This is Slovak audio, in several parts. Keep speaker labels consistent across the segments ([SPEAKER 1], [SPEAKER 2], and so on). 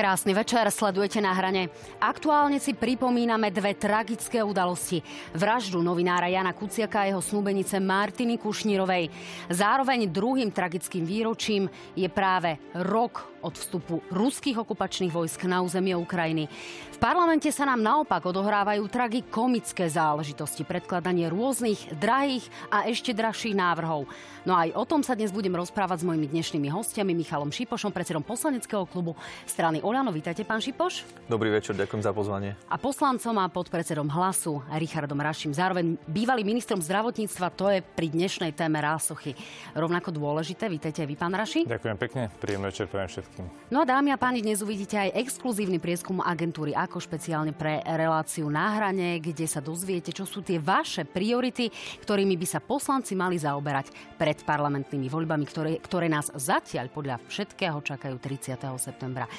[SPEAKER 1] Krásny večer, sledujete na hrane. Aktuálne si pripomíname dve tragické udalosti. Vraždu novinára Jana Kuciaka a jeho snúbenice Martiny Kušnírovej. Zároveň druhým tragickým výročím je práve rok od vstupu ruských okupačných vojsk na územie Ukrajiny. V parlamente sa nám naopak odohrávajú tragikomické záležitosti, predkladanie rôznych drahých a ešte drahších návrhov. No aj o tom sa dnes budem rozprávať s mojimi dnešnými hostiami Michalom Šipošom, predsedom poslaneckého klubu strany Oľano. Vítajte, pán Šipoš.
[SPEAKER 2] Dobrý večer, ďakujem za pozvanie.
[SPEAKER 1] A poslancom a podpredsedom hlasu Richardom Raším, zároveň bývalým ministrom zdravotníctva, to je pri dnešnej téme rásochy rovnako dôležité. Vítajte aj vy, pán Raši.
[SPEAKER 3] Ďakujem pekne, príjemný večer všetkým
[SPEAKER 1] všetkým. No a dámy a páni, dnes uvidíte aj exkluzívny prieskum agentúry ako špeciálne pre reláciu na hrane, kde sa dozviete, čo sú tie vaše priority, ktorými by sa poslanci mali zaoberať pred parlamentnými voľbami, ktoré, ktoré nás zatiaľ podľa všetkého čakajú 30. septembra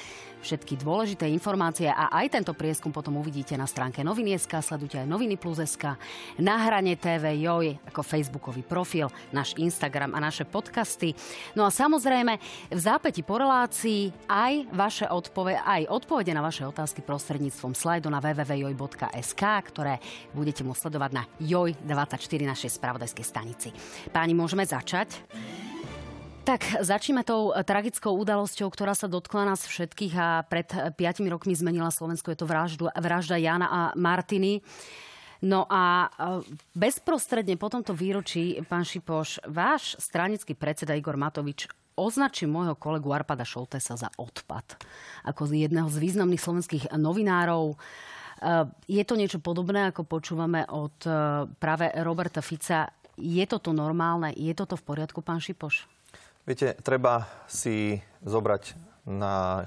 [SPEAKER 1] všetky dôležité informácie a aj tento prieskum potom uvidíte na stránke Noviny.sk, sledujte aj Noviny Plus.sk, na hrane TV Joj ako facebookový profil, náš Instagram a naše podcasty. No a samozrejme v zápäti po relácii aj vaše odpovede, aj odpovede na vaše otázky prostredníctvom slajdu na www.joj.sk, ktoré budete môcť sledovať na Joj24 našej spravodajskej stanici. Páni, môžeme začať? Tak začneme tou eh, tragickou udalosťou, ktorá sa dotkla nás všetkých a pred eh, piatimi rokmi zmenila Slovensko. Je to vraždu, vražda Jana a Martiny. No a eh, bezprostredne po tomto výročí, pán Šipoš, váš stranický predseda Igor Matovič označí môjho kolegu Arpada Šoltesa za odpad. Ako jedného z významných slovenských novinárov. Je to niečo podobné, ako počúvame od práve Roberta Fica. Je toto normálne? Je toto v poriadku, pán Šipoš?
[SPEAKER 2] Viete, treba si zobrať na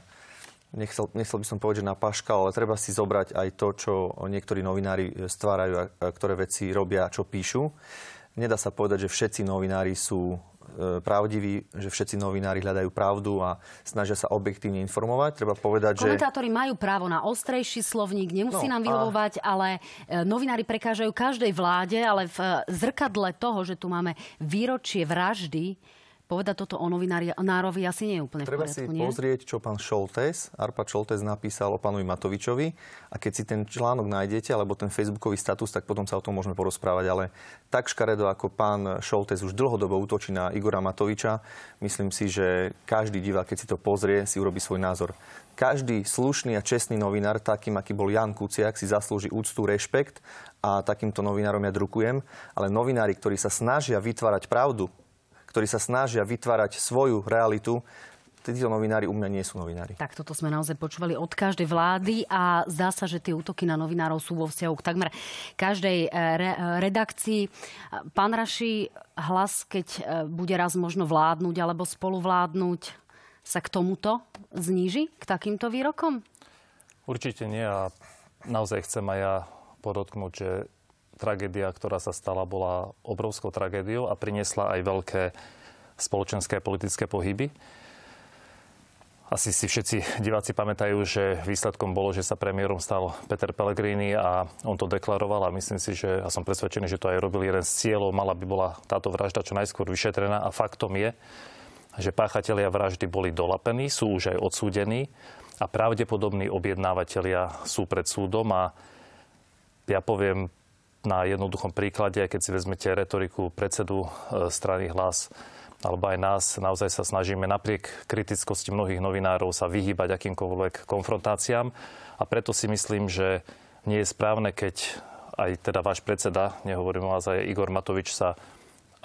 [SPEAKER 2] nechcel, nechcel by som povedať, že na paška, ale treba si zobrať aj to, čo niektorí novinári stvárajú a ktoré veci robia, čo píšu. Nedá sa povedať, že všetci novinári sú e, pravdiví, že všetci novinári hľadajú pravdu a snažia sa objektívne informovať. Treba povedať,
[SPEAKER 1] že... Komentátori majú právo na ostrejší slovník, nemusí no, nám vyhovovať, a... ale e, novinári prekážajú každej vláde, ale v zrkadle toho, že tu máme výročie vraždy, povedať toto o novinárovi asi nie je úplne
[SPEAKER 2] Treba
[SPEAKER 1] v poriadku,
[SPEAKER 2] si nie? pozrieť, čo pán Šoltes, Arpa Šoltes napísal o pánovi Matovičovi a keď si ten článok nájdete, alebo ten facebookový status, tak potom sa o tom môžeme porozprávať. Ale tak škaredo, ako pán Šoltes už dlhodobo útočí na Igora Matoviča, myslím si, že každý divák, keď si to pozrie, si urobí svoj názor. Každý slušný a čestný novinár, takým, aký bol Jan Kuciak, si zaslúži úctu, rešpekt a takýmto novinárom ja drukujem. Ale novinári, ktorí sa snažia vytvárať pravdu, ktorí sa snažia vytvárať svoju realitu, títo novinári u mňa nie sú novinári.
[SPEAKER 1] Tak toto sme naozaj počúvali od každej vlády a zdá sa, že tie útoky na novinárov sú vo vzťahu k takmer každej eh, re- redakcii. Pán Raši, hlas, keď eh, bude raz možno vládnuť alebo spoluvládnuť, sa k tomuto zníži, k takýmto výrokom?
[SPEAKER 3] Určite nie a naozaj chcem aj ja podotknúť, že tragédia, ktorá sa stala, bola obrovskou tragédiou a priniesla aj veľké spoločenské a politické pohyby. Asi si všetci diváci pamätajú, že výsledkom bolo, že sa premiérom stal Peter Pellegrini a on to deklaroval a myslím si, že a som presvedčený, že to aj robil jeden z cieľov, mala by bola táto vražda čo najskôr vyšetrená a faktom je, že páchatelia vraždy boli dolapení, sú už aj odsúdení a pravdepodobní objednávateľia sú pred súdom a ja poviem na jednoduchom príklade, keď si vezmete retoriku predsedu e, strany hlas alebo aj nás, naozaj sa snažíme napriek kritickosti mnohých novinárov sa vyhýbať akýmkoľvek konfrontáciám. A preto si myslím, že nie je správne, keď aj teda váš predseda, nehovorím vás, aj Igor Matovič sa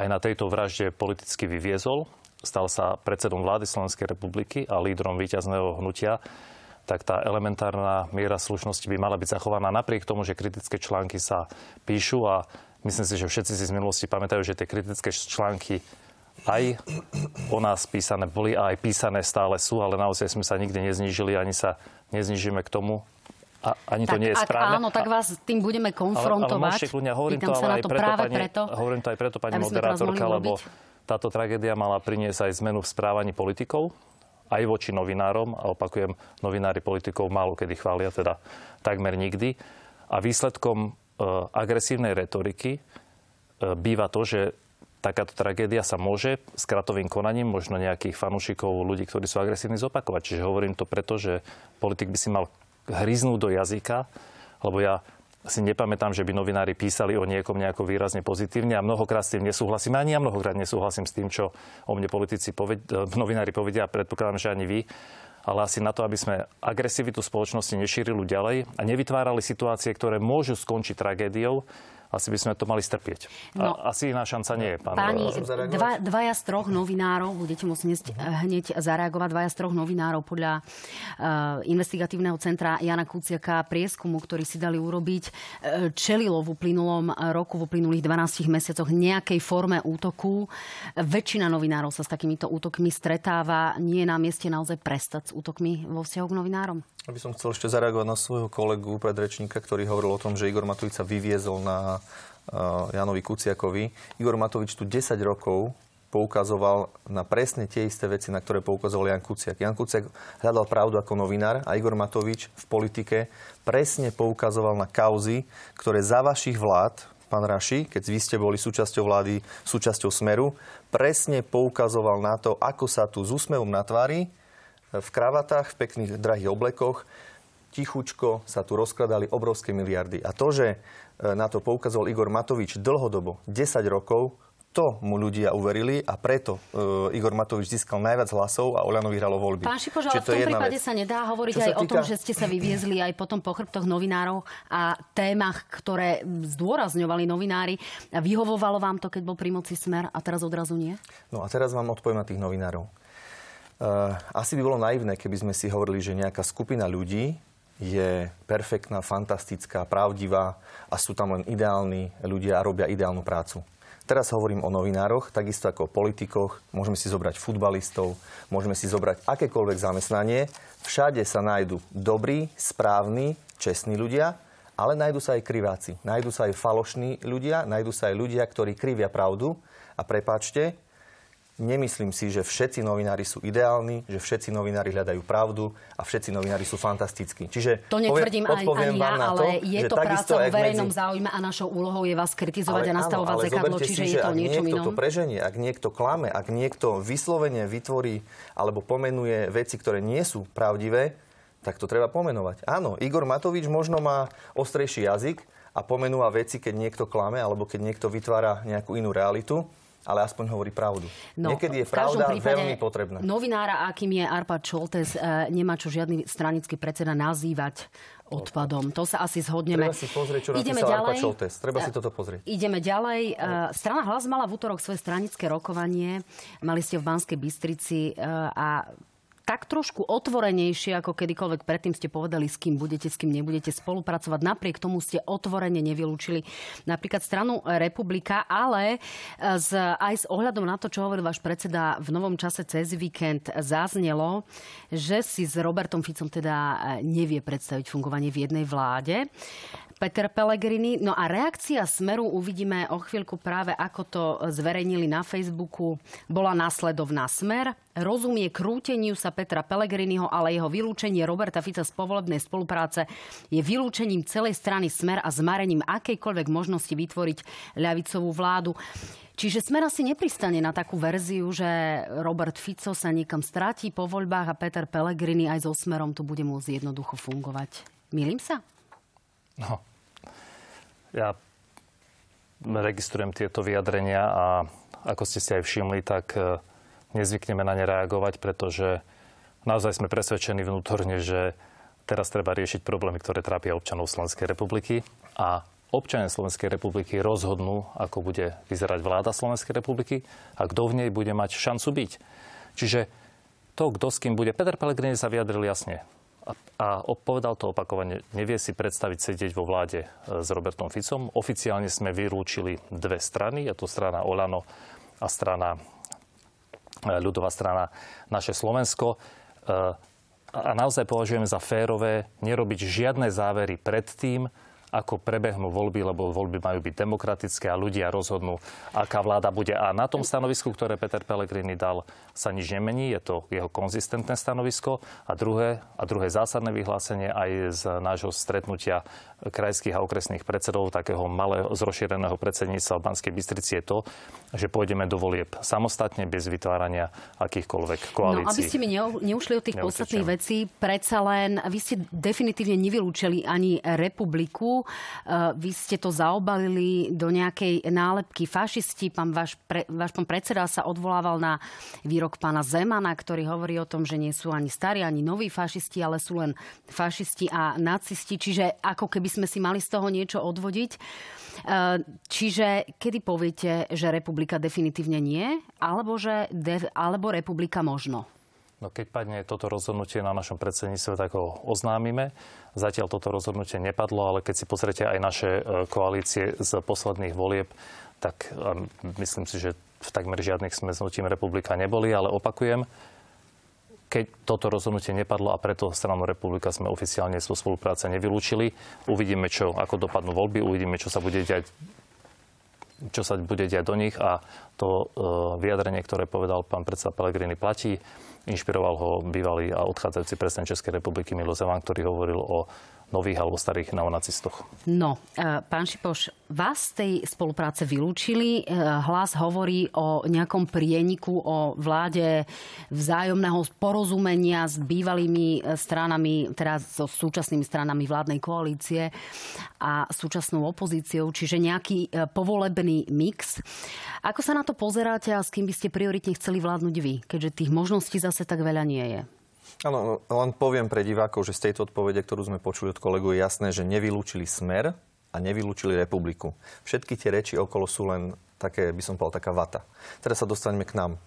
[SPEAKER 3] aj na tejto vražde politicky vyviezol. Stal sa predsedom vlády Slovenskej republiky a lídrom víťazného hnutia tak tá elementárna miera slušnosti by mala byť zachovaná napriek tomu, že kritické články sa píšu a myslím si, že všetci si z minulosti pamätajú, že tie kritické články aj o nás písané boli a aj písané stále sú, ale naozaj sme sa nikdy neznížili, ani sa neznížime k tomu, a ani tak, to nie je správne.
[SPEAKER 1] áno, tak vás tým budeme konfrontovať.
[SPEAKER 3] Ale, ale hovorím to, ale aj preto, pani, preto, hovorím to aj preto, pani moderátorka, lebo táto tragédia mala priniesť aj zmenu v správaní politikov aj voči novinárom, a opakujem, novinári politikov málo kedy chvália, teda takmer nikdy. A výsledkom e, agresívnej retoriky e, býva to, že takáto tragédia sa môže s kratovým konaním možno nejakých fanúšikov, ľudí, ktorí sú agresívni, zopakovať. Čiže hovorím to preto, že politik by si mal hryznúť do jazyka, lebo ja si nepamätám, že by novinári písali o niekom nejako výrazne pozitívne a mnohokrát s tým nesúhlasím. Ani ja mnohokrát nesúhlasím s tým, čo o mne politici poved- novinári povedia a predpokladám, že ani vy ale asi na to, aby sme agresivitu spoločnosti nešírili ďalej a nevytvárali situácie, ktoré môžu skončiť tragédiou, asi by sme to mali strpieť. No, a asi iná šanca nie je, pán
[SPEAKER 1] Páni, dva, dvaja z troch novinárov, budete musieť hneď zareagovať, dvaja z troch novinárov podľa uh, investigatívneho centra Jana Kuciaka prieskumu, ktorý si dali urobiť, uh, čelilo v uplynulom roku, v uplynulých 12 mesiacoch nejakej forme útoku. Väčšina novinárov sa s takýmito útokmi stretáva. Nie je na mieste naozaj prestať s útokmi vo vzťahu k novinárom?
[SPEAKER 2] Ja by som chcel ešte zareagovať na svojho kolegu predrečníka, ktorý hovoril o tom, že Igor Matovič sa vyviezol na Janovi Kuciakovi. Igor Matovič tu 10 rokov poukazoval na presne tie isté veci, na ktoré poukazoval Jan Kuciak. Jan Kuciak hľadal pravdu ako novinár a Igor Matovič v politike presne poukazoval na kauzy, ktoré za vašich vlád, pán Raši, keď vy ste boli súčasťou vlády, súčasťou Smeru, presne poukazoval na to, ako sa tu s úsmevom na tvári v kravatách, v pekných drahých oblekoch. Tichučko sa tu rozkladali obrovské miliardy. A to, že na to poukazoval Igor Matovič dlhodobo, 10 rokov, to mu ľudia uverili a preto uh, Igor Matovič získal najviac hlasov a Oľano vyhralo voľby.
[SPEAKER 1] Pán Šipoš, ale v tom prípade vec. sa nedá hovoriť aj týka... o tom, že ste sa vyviezli aj potom po chrbtoch novinárov a témach, ktoré zdôrazňovali novinári. Vyhovovalo vám to, keď bol pri moci smer a teraz odrazu nie?
[SPEAKER 2] No a teraz vám odpoviem na tých novinárov. Eh, asi by bolo naivné, keby sme si hovorili, že nejaká skupina ľudí je perfektná, fantastická, pravdivá a sú tam len ideálni ľudia a robia ideálnu prácu. Teraz hovorím o novinároch, takisto ako o politikoch. Môžeme si zobrať futbalistov, môžeme si zobrať akékoľvek zamestnanie. Všade sa nájdu dobrí, správni, čestní ľudia, ale nájdu sa aj kriváci. Nájdu sa aj falošní ľudia, nájdu sa aj ľudia, ktorí krivia pravdu. A prepáčte, Nemyslím si, že všetci novinári sú ideálni, že všetci novinári hľadajú pravdu a všetci novinári sú fantastickí.
[SPEAKER 1] Čiže to netvrdím aj, ani ja, ale to, je to práca vo verejnom medzi... záujme a našou úlohou je vás kritizovať ale, a nastavovať áno, zrkadlo, čiže si, je to niečo inom.
[SPEAKER 2] to preženie, ak niekto klame, ak niekto vyslovene vytvorí alebo pomenuje veci, ktoré nie sú pravdivé, tak to treba pomenovať. Áno, Igor Matovič možno má ostrejší jazyk a pomenúva veci, keď niekto klame alebo keď niekto vytvára nejakú inú realitu ale aspoň hovorí pravdu. No, Niekedy je pravda veľmi potrebná.
[SPEAKER 1] Novinára, akým je Arpad Šoltes, e, nemá čo žiadny stranický predseda nazývať odpadom. To sa asi zhodneme.
[SPEAKER 2] Treba si pozrieť, čo Ideme ďalej. Šoltes. Treba si e, toto pozrieť.
[SPEAKER 1] Ideme ďalej. E, strana Hlas mala v útorok svoje stranické rokovanie. Mali ste v Banskej Bystrici a tak trošku otvorenejšie, ako kedykoľvek predtým ste povedali, s kým budete, s kým nebudete spolupracovať. Napriek tomu ste otvorene nevylúčili napríklad stranu Republika, ale z, aj s ohľadom na to, čo hovoril váš predseda v novom čase cez víkend, zaznelo, že si s Robertom Ficom teda nevie predstaviť fungovanie v jednej vláde. Peter Pellegrini. No a reakcia Smeru uvidíme o chvíľku práve, ako to zverejnili na Facebooku. Bola následovná Smer. Rozumie krúteniu sa Petra Pellegriniho, ale jeho vylúčenie Roberta Fica z povolebnej spolupráce je vylúčením celej strany Smer a zmarením akejkoľvek možnosti vytvoriť ľavicovú vládu. Čiže Smer asi nepristane na takú verziu, že Robert Fico sa niekam stratí po voľbách a Peter Pellegrini aj so Smerom tu bude môcť jednoducho fungovať. Milím sa?
[SPEAKER 3] No, ja registrujem tieto vyjadrenia a ako ste si aj všimli, tak e, nezvykneme na ne reagovať, pretože naozaj sme presvedčení vnútorne, že teraz treba riešiť problémy, ktoré trápia občanov Slovenskej republiky a občania Slovenskej republiky rozhodnú, ako bude vyzerať vláda Slovenskej republiky a kto v nej bude mať šancu byť. Čiže to, kto s kým bude. Peter Pellegrini sa vyjadril jasne a povedal to opakovane, nevie si predstaviť sedieť vo vláde e, s Robertom Ficom. Oficiálne sme vylúčili dve strany, je to strana Olano a strana e, ľudová strana Naše Slovensko. E, a naozaj považujem za férové nerobiť žiadne závery pred tým, ako prebehnú voľby, lebo voľby majú byť demokratické a ľudia rozhodnú, aká vláda bude. A na tom stanovisku, ktoré Peter Pellegrini dal, sa nič nemení. Je to jeho konzistentné stanovisko. A druhé, a druhé zásadné vyhlásenie aj z nášho stretnutia krajských a okresných predsedov takého malého zrošíreného predsedníctva v Banskej Bystrici je to, že pôjdeme do volieb samostatne, bez vytvárania akýchkoľvek koalícií.
[SPEAKER 1] No, aby ste mi neušli od tých podstatných vecí, predsa len vy ste definitívne nevylúčili ani republiku. E, vy ste to zaobalili do nejakej nálepky fašisti. Pán váš, pre, váš pán predseda sa odvolával na výrok pána Zemana, ktorý hovorí o tom, že nie sú ani starí, ani noví fašisti, ale sú len fašisti a nacisti. Čiže ako keby sme si mali z toho niečo odvodiť. Eh, čiže kedy poviete, že republika definitívne nie, alebo, že de, alebo republika možno?
[SPEAKER 3] No keď padne toto rozhodnutie na našom predsedníctve, tak ho oznámime. Zatiaľ toto rozhodnutie nepadlo, ale keď si pozriete aj naše eh, koalície z posledných volieb, tak eh, myslím si, že v takmer žiadnych sme republika neboli, ale opakujem, keď toto rozhodnutie nepadlo a preto stranu republika sme oficiálne zo spolupráce nevylúčili. Uvidíme, čo, ako dopadnú voľby, uvidíme, čo sa bude diať čo sa bude diať do nich a to e, vyjadrenie, ktoré povedal pán predseda Pellegrini, platí. Inšpiroval ho bývalý a odchádzajúci prezident Českej republiky Milo Zeman, ktorý hovoril o nových alebo starých neonacistoch.
[SPEAKER 1] No, e, pán Šipoš, vás z tej spolupráce vylúčili. E, hlas hovorí o nejakom prieniku, o vláde vzájomného porozumenia s bývalými e, stranami, teda so súčasnými stranami vládnej koalície a súčasnou opozíciou, čiže nejaký povolebný mix. Ako sa na to pozeráte a s kým by ste prioritne chceli vládnuť vy, keďže tých možností zase tak veľa nie je?
[SPEAKER 2] Áno, len poviem pre divákov, že z tejto odpovede, ktorú sme počuli od kolegu, je jasné, že nevylúčili smer a nevylúčili republiku. Všetky tie reči okolo sú len také, by som povedal, taká vata. Teraz sa dostaneme k nám. E,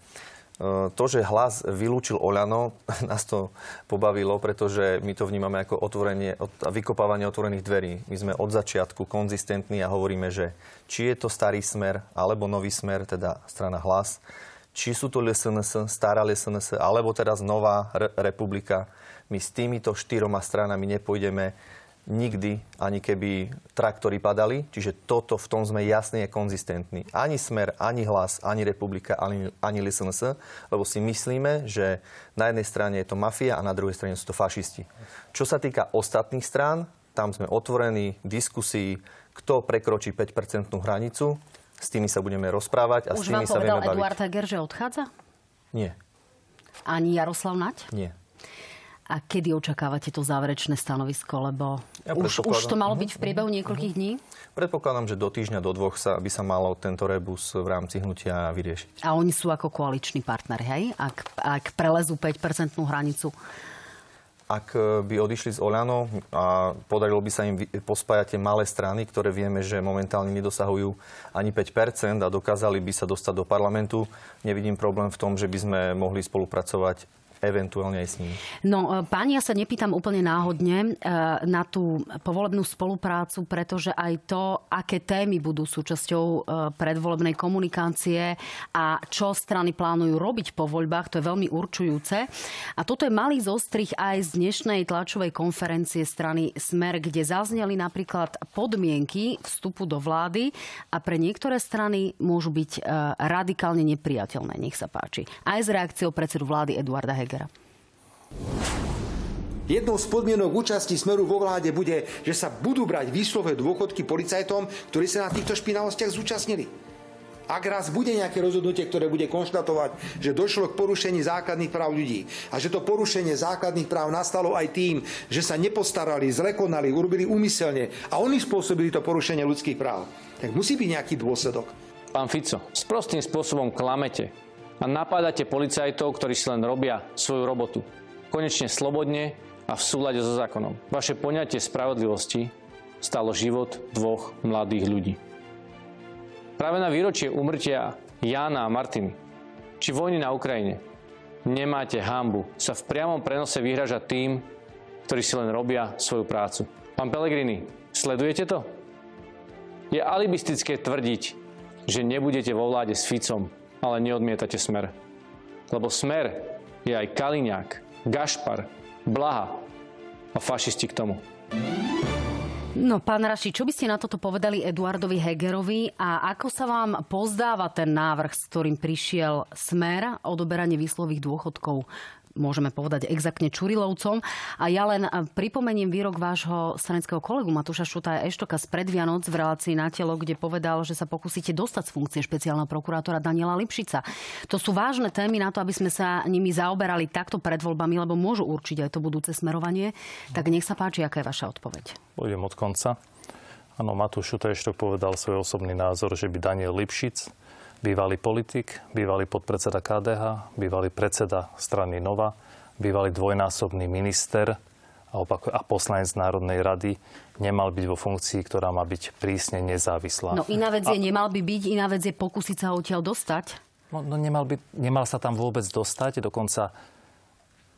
[SPEAKER 2] to, že hlas vylúčil Oľano, nás to pobavilo, pretože my to vnímame ako otvorenie vykopávanie otvorených dverí. My sme od začiatku konzistentní a hovoríme, že či je to starý smer alebo nový smer, teda strana hlas, či sú to LSNS, stará LSNS, alebo teraz nová re- republika. My s týmito štyroma stranami nepôjdeme nikdy, ani keby traktory padali. Čiže toto v tom sme jasný a konzistentní. Ani Smer, ani Hlas, ani Republika, ani, ani LSNS, lebo si myslíme, že na jednej strane je to mafia a na druhej strane sú to fašisti. Čo sa týka ostatných strán, tam sme otvorení diskusii, kto prekročí 5-percentnú hranicu. S tými sa budeme rozprávať a
[SPEAKER 1] Už
[SPEAKER 2] s tými
[SPEAKER 1] sa
[SPEAKER 2] vieme baviť.
[SPEAKER 1] Eduard Heger, že odchádza?
[SPEAKER 2] Nie.
[SPEAKER 1] Ani Jaroslav Nať?
[SPEAKER 2] Nie.
[SPEAKER 1] A kedy očakávate to záverečné stanovisko? Lebo ja už, už to malo byť v priebehu mhm. niekoľkých dní?
[SPEAKER 2] Predpokladám, že do týždňa, do dvoch sa, by sa malo tento rebus v rámci hnutia vyriešiť.
[SPEAKER 1] A oni sú ako koaliční partner, hej? Ak, ak prelezú 5-percentnú hranicu
[SPEAKER 2] ak e, by odišli z Oľano a podarilo by sa im pospájať tie malé strany, ktoré vieme, že momentálne nedosahujú ani 5% a dokázali by sa dostať do parlamentu, nevidím problém v tom, že by sme mohli spolupracovať eventuálne aj s nimi.
[SPEAKER 1] No, e, páni, ja sa nepýtam úplne náhodne e, na tú povolebnú spoluprácu, pretože aj to, aké témy budú súčasťou e, predvolebnej komunikácie a čo strany plánujú robiť po voľbách, to je veľmi určujúce. A toto je malý zostrich aj z dnešnej tlačovej konferencie strany Smer, kde zazneli napríklad podmienky vstupu do vlády a pre niektoré strany môžu byť radikálne nepriateľné. Nech sa páči. Aj s reakciou predsedu vlády Eduarda Hegera. Hegera.
[SPEAKER 4] Jednou z podmienok účasti Smeru vo vláde bude, že sa budú brať výslové dôchodky policajtom, ktorí sa na týchto špinavostiach zúčastnili. Ak raz bude nejaké rozhodnutie, ktoré bude konštatovať, že došlo k porušení základných práv ľudí a že to porušenie základných práv nastalo aj tým, že sa nepostarali, zlekonali, urobili úmyselne a oni spôsobili to porušenie ľudských práv, tak musí byť nejaký dôsledok.
[SPEAKER 5] Pán Fico, s prostým spôsobom klamete a napádate policajtov, ktorí si len robia svoju robotu. Konečne slobodne a v súlade so zákonom. Vaše poňatie spravodlivosti stalo život dvoch mladých ľudí. Práve na výročie umrtia Jána a Martiny, či vojny na Ukrajine, nemáte hambu sa v priamom prenose vyhražať tým, ktorí si len robia svoju prácu. Pán Pelegrini, sledujete to? Je alibistické tvrdiť, že nebudete vo vláde s Ficom ale neodmietate smer. Lebo smer je aj Kaliňák, Gašpar, Blaha a fašisti k tomu.
[SPEAKER 1] No, pán Raši, čo by ste na toto povedali Eduardovi Hegerovi a ako sa vám pozdáva ten návrh, s ktorým prišiel Smer o odoberanie výslových dôchodkov môžeme povedať exaktne Čurilovcom. A ja len pripomeniem výrok vášho stranického kolegu Matúša Šuta Eštoka z predvianoc v relácii na telo, kde povedal, že sa pokúsite dostať z funkcie špeciálneho prokurátora Daniela Lipšica. To sú vážne témy na to, aby sme sa nimi zaoberali takto pred voľbami, lebo môžu určiť aj to budúce smerovanie. Tak nech sa páči, aká je vaša odpoveď.
[SPEAKER 3] Pôjdem od konca. Áno, Matúš Šutajštok povedal svoj osobný názor, že by Daniel Lipšic bývalý politik, bývalý podpredseda KDH, bývalý predseda strany Nova, bývalý dvojnásobný minister a, opak- a poslanec Národnej rady nemal byť vo funkcii, ktorá má byť prísne nezávislá.
[SPEAKER 1] No iná vec je, a... nemal by byť, iná vec je pokúsiť sa odtiaľ dostať.
[SPEAKER 3] No, no nemal, by, nemal sa tam vôbec dostať, dokonca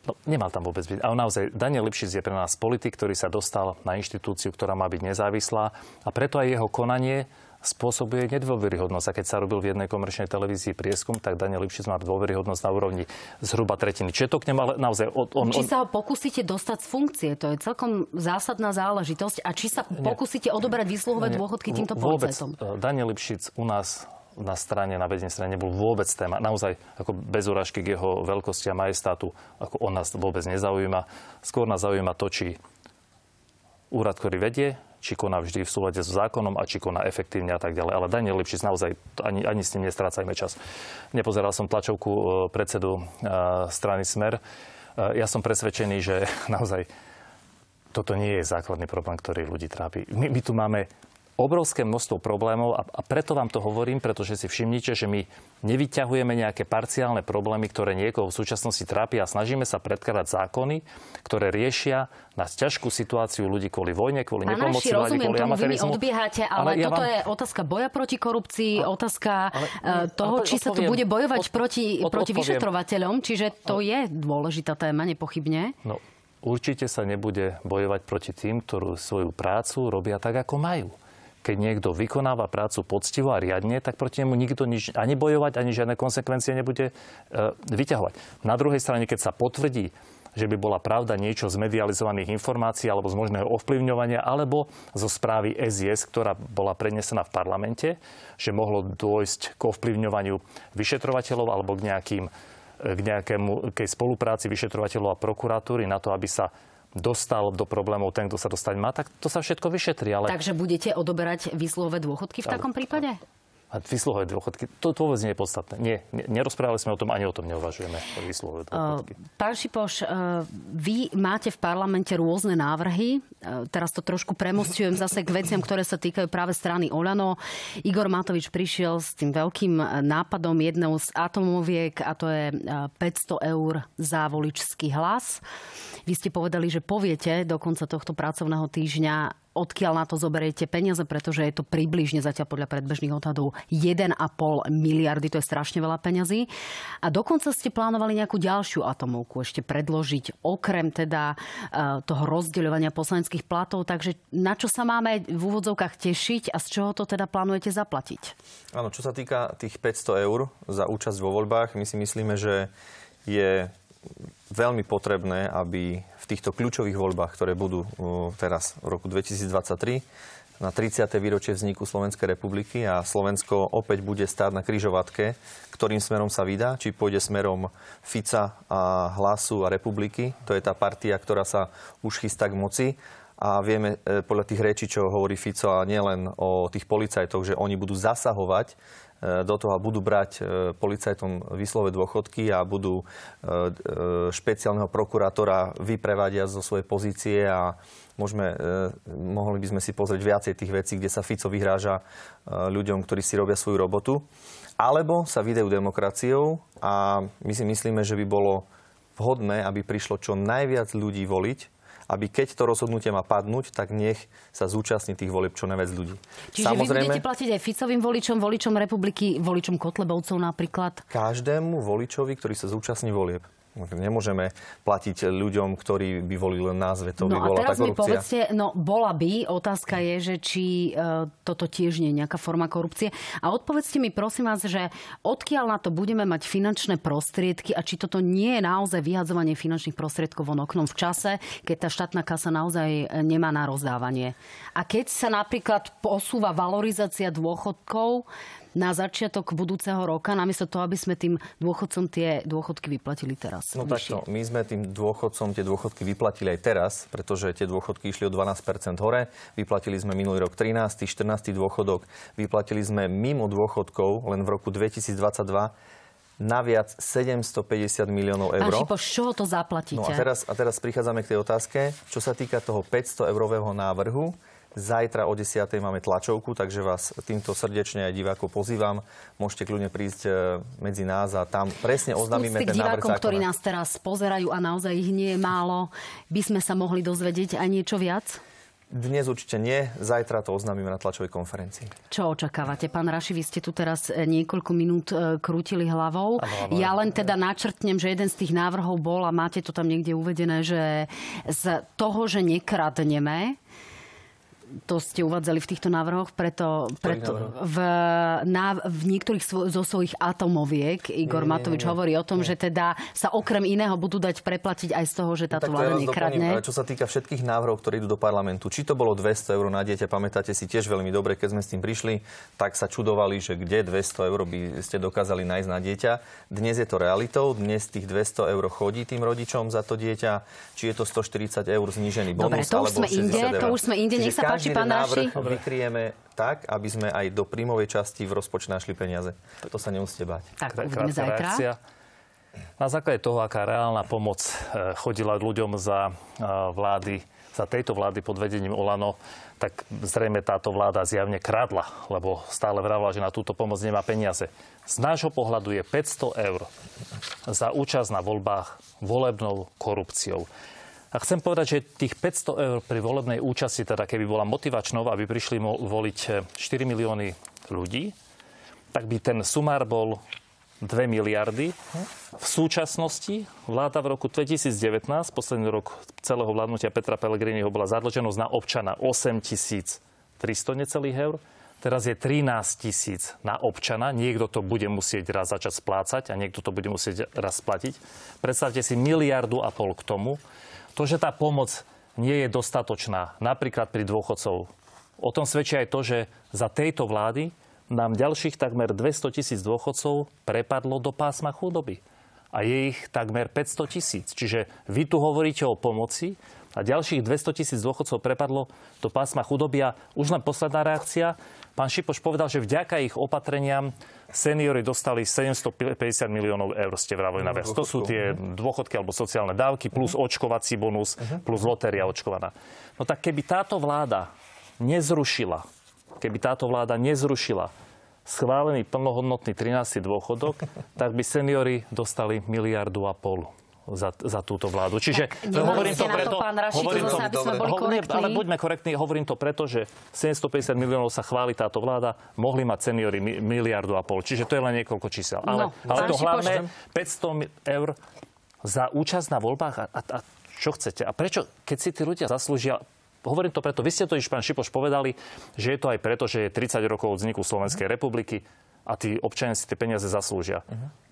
[SPEAKER 3] No, nemal tam vôbec byť. Ale naozaj, Daniel Lipšic je pre nás politik, ktorý sa dostal na inštitúciu, ktorá má byť nezávislá a preto aj jeho konanie spôsobuje nedôveryhodnosť. A keď sa robil v jednej komerčnej televízii prieskum, tak Daniel Lipšic má dôveryhodnosť na úrovni zhruba tretiny. Čiže to k nemu ale naozaj... On,
[SPEAKER 1] on, či sa ho pokúsite dostať z funkcie, to je celkom zásadná záležitosť. A či sa nie, pokúsite odoberať výsluhové dôchodky týmto policajtom?
[SPEAKER 3] E, Daniel Lipšic u nás na strane, na vedení strane nebol vôbec téma. Naozaj ako bez urážky k jeho veľkosti a majestátu, ako on nás vôbec nezaujíma. Skôr nás zaujíma to, či úrad, ktorý vedie, či koná vždy v súlade s zákonom a či koná efektívne a tak ďalej. Ale Daniel Lipšic naozaj ani, ani s ním nestrácajme čas. Nepozeral som tlačovku e, predsedu e, strany Smer. E, ja som presvedčený, že naozaj toto nie je základný problém, ktorý ľudí trápi. My, my tu máme obrovské množstvo problémov a, a preto vám to hovorím, pretože si všimnite, že my nevyťahujeme nejaké parciálne problémy, ktoré niekoho v súčasnosti trápia a snažíme sa predkladať zákony, ktoré riešia na ťažkú situáciu ľudí kvôli vojne, kvôli
[SPEAKER 1] Pán
[SPEAKER 3] nepomoci vlády, kvôli amatérizmu.
[SPEAKER 1] Odbiehate, ale, ale ja toto vám... je otázka boja proti korupcii, ale, otázka ale, uh, toho, ale či sa tu bude bojovať od, proti, od, proti odpoviem. vyšetrovateľom, čiže to ale, je dôležitá téma, nepochybne.
[SPEAKER 3] No, určite sa nebude bojovať proti tým, ktorí svoju prácu robia tak, ako majú keď niekto vykonáva prácu poctivo a riadne, tak proti nemu nikto nič ani bojovať, ani žiadne konsekvencie nebude e, vyťahovať. Na druhej strane, keď sa potvrdí, že by bola pravda niečo z medializovaných informácií alebo z možného ovplyvňovania, alebo zo správy SIS, ktorá bola prenesená v parlamente, že mohlo dôjsť k ovplyvňovaniu vyšetrovateľov alebo k, nejakým, k nejakému k spolupráci vyšetrovateľov a prokuratúry na to, aby sa dostal do problémov ten, kto sa dostať má, tak to sa všetko vyšetrí. Ale...
[SPEAKER 1] Takže budete odoberať výsluhové dôchodky v takom prípade?
[SPEAKER 3] A výsluhové dôchodky, to, to vôbec nie je podstatné. Nie, nerozprávali sme o tom, ani o tom neuvažujeme, výsluhové dôchodky. Uh,
[SPEAKER 1] pán Šipoš, uh, vy máte v parlamente rôzne návrhy. Uh, teraz to trošku premostujem zase k veciam, ktoré sa týkajú práve strany Olano. Igor Matovič prišiel s tým veľkým nápadom jednou z atomoviek a to je 500 eur za voličský hlas. Vy ste povedali, že poviete do konca tohto pracovného týždňa odkiaľ na to zoberiete peniaze, pretože je to približne zatiaľ podľa predbežných odhadov 1,5 miliardy, to je strašne veľa peňazí. A dokonca ste plánovali nejakú ďalšiu atomovku ešte predložiť, okrem teda e, toho rozdeľovania poslaneckých platov. Takže na čo sa máme v úvodzovkách tešiť a z čoho to teda plánujete zaplatiť?
[SPEAKER 2] Áno, čo sa týka tých 500 eur za účasť vo voľbách, my si myslíme, že je veľmi potrebné, aby v týchto kľúčových voľbách, ktoré budú teraz v roku 2023, na 30. výročie vzniku Slovenskej republiky a Slovensko opäť bude stáť na kryžovatke, ktorým smerom sa vydá, či pôjde smerom Fica a Hlasu a republiky. To je tá partia, ktorá sa už chystá k moci. A vieme e, podľa tých rečí, čo hovorí Fico a nielen o tých policajtoch, že oni budú zasahovať do toho a budú brať e, policajtom výslové dôchodky a budú e, špeciálneho prokurátora vyprevadia zo svojej pozície a môžeme, mohli by sme si pozrieť viacej tých vecí, kde sa Fico vyhráža ľuďom, ktorí si robia svoju robotu. Alebo sa vydajú demokraciou a my si myslíme, že by bolo vhodné, aby prišlo čo najviac ľudí voliť aby keď to rozhodnutie má padnúť, tak nech sa zúčastní tých volieb čo najviac ľudí.
[SPEAKER 1] Čiže Samozrejme, vy budete platiť aj Ficovým voličom, voličom republiky, voličom Kotlebovcov napríklad?
[SPEAKER 2] Každému voličovi, ktorý sa zúčastní volieb. Nemôžeme platiť ľuďom, ktorí by volili len názve. To
[SPEAKER 1] no
[SPEAKER 2] by bola
[SPEAKER 1] a teraz
[SPEAKER 2] tá
[SPEAKER 1] mi povedzte, no bola by, otázka je, že či e, toto tiež nie je nejaká forma korupcie. A odpovedzte mi prosím vás, že odkiaľ na to budeme mať finančné prostriedky a či toto nie je naozaj vyhadzovanie finančných prostriedkov von oknom v čase, keď tá štátna kasa naozaj e, nemá na rozdávanie. A keď sa napríklad posúva valorizácia dôchodkov, na začiatok budúceho roka, namiesto toho, aby sme tým dôchodcom tie dôchodky vyplatili teraz.
[SPEAKER 2] No
[SPEAKER 1] vyššie.
[SPEAKER 2] takto, my sme tým dôchodcom tie dôchodky vyplatili aj teraz, pretože tie dôchodky išli o 12% hore. Vyplatili sme minulý rok 13. 14. dôchodok. Vyplatili sme mimo dôchodkov len v roku 2022 naviac 750 miliónov
[SPEAKER 1] Pán
[SPEAKER 2] eur.
[SPEAKER 1] Šipoš, z čoho to zaplatíte?
[SPEAKER 2] No a teraz, a teraz prichádzame k tej otázke, čo sa týka toho 500 eurového návrhu. Zajtra o 10. máme tlačovku, takže vás týmto srdečne aj divákov pozývam. Môžete kľudne prísť e, medzi nás a tam presne
[SPEAKER 1] k
[SPEAKER 2] ten návrh
[SPEAKER 1] divákom, ktorí
[SPEAKER 2] zákona.
[SPEAKER 1] nás teraz pozerajú a naozaj ich nie je málo, by sme sa mohli dozvedieť aj niečo viac?
[SPEAKER 2] Dnes určite nie, zajtra to oznámime na tlačovej konferencii.
[SPEAKER 1] Čo očakávate? Pán Raši, vy ste tu teraz e, niekoľko minút e, krútili hlavou.
[SPEAKER 3] Áno, áno.
[SPEAKER 1] Ja len teda načrtnem, že jeden z tých návrhov bol, a máte to tam niekde uvedené, že z toho, že nekradneme, to ste uvádzali v týchto návrhoch, preto, preto v, na, v niektorých svo, zo svojich atomoviek Igor
[SPEAKER 2] Nie, nie,
[SPEAKER 1] Matovič
[SPEAKER 2] nie,
[SPEAKER 1] hovorí o tom, že teda sa okrem iného budú dať preplatiť aj z toho, že táto
[SPEAKER 2] to
[SPEAKER 1] vláda nekradne.
[SPEAKER 2] doplním, Čo sa týka všetkých návrhov, ktoré idú do parlamentu, či to bolo 200 eur na dieťa, pamätáte si tiež veľmi dobre, keď sme s tým prišli, tak sa čudovali, že kde 200 eur by ste dokázali nájsť na dieťa. Dnes je to realitou, dnes tých 200 eur chodí tým rodičom za to dieťa, či je to 140 eur znížený
[SPEAKER 1] Dobre,
[SPEAKER 2] bonus,
[SPEAKER 1] to už sme
[SPEAKER 2] 60
[SPEAKER 1] inde, to už sme inde. Nech sa páči,
[SPEAKER 2] každý
[SPEAKER 1] pán
[SPEAKER 2] návrh
[SPEAKER 1] Raši.
[SPEAKER 2] vykryjeme tak, aby sme aj do príjmovej časti v rozpočte našli peniaze. To sa nemusíte bať.
[SPEAKER 1] Tak, uvidíme zajtra.
[SPEAKER 3] reakcia. Na základe toho, aká reálna pomoc e, chodila ľuďom za e, vlády, za tejto vlády pod vedením Olano, tak zrejme táto vláda zjavne kradla, lebo stále vravila, že na túto pomoc nemá peniaze. Z nášho pohľadu je 500 eur za účasť na voľbách volebnou korupciou. A chcem povedať, že tých 500 eur pri volebnej účasti, teda keby bola motivačnou, aby prišli voliť e, 4 milióny ľudí, tak by ten sumár bol 2 miliardy. V súčasnosti vláda v roku 2019, posledný rok celého vládnutia Petra Pellegriniho bola zadlženosť na občana 8 300 necelých eur. Teraz je 13 tisíc na občana. Niekto to bude musieť raz začať splácať a niekto to bude musieť raz splatiť. Predstavte si miliardu a pol k tomu. To, že tá pomoc nie je dostatočná, napríklad pri dôchodcov, o tom svedčí aj to, že za tejto vlády nám ďalších takmer 200 tisíc dôchodcov prepadlo do pásma chudoby. A je ich takmer 500 tisíc. Čiže vy tu hovoríte o pomoci a ďalších 200 tisíc dôchodcov prepadlo do pásma chudoby. A už len posledná reakcia. Pán Šipoš povedal, že vďaka ich opatreniam seniory dostali 750 miliónov eur, ste vravili na viac. To sú tie dôchodky alebo sociálne dávky, plus očkovací bonus, plus lotéria očkovaná. No tak keby táto vláda nezrušila, keby táto vláda nezrušila schválený plnohodnotný 13. dôchodok, tak by seniory dostali miliardu a pol za, za túto vládu. Čiže
[SPEAKER 1] Tak na to, pán Raši, to zase, aby sme boli
[SPEAKER 3] Ho- nie,
[SPEAKER 1] korektní.
[SPEAKER 3] Ale buďme korektní, hovorím to preto, že 750 miliónov sa chváli táto vláda, mohli mať seniory mi- miliardu a pol. Čiže to je len niekoľko čísel. Ale,
[SPEAKER 1] No,
[SPEAKER 3] ale to hlavné, 500 mi- eur za účasť na voľbách. A, a, a čo chcete? A prečo, keď si tí ľudia zaslúžia Hovorím to preto, vy ste to pán Šipoš, povedali, že je to aj preto, že je 30 rokov od vzniku Slovenskej republiky a tí občania si tie peniaze zaslúžia.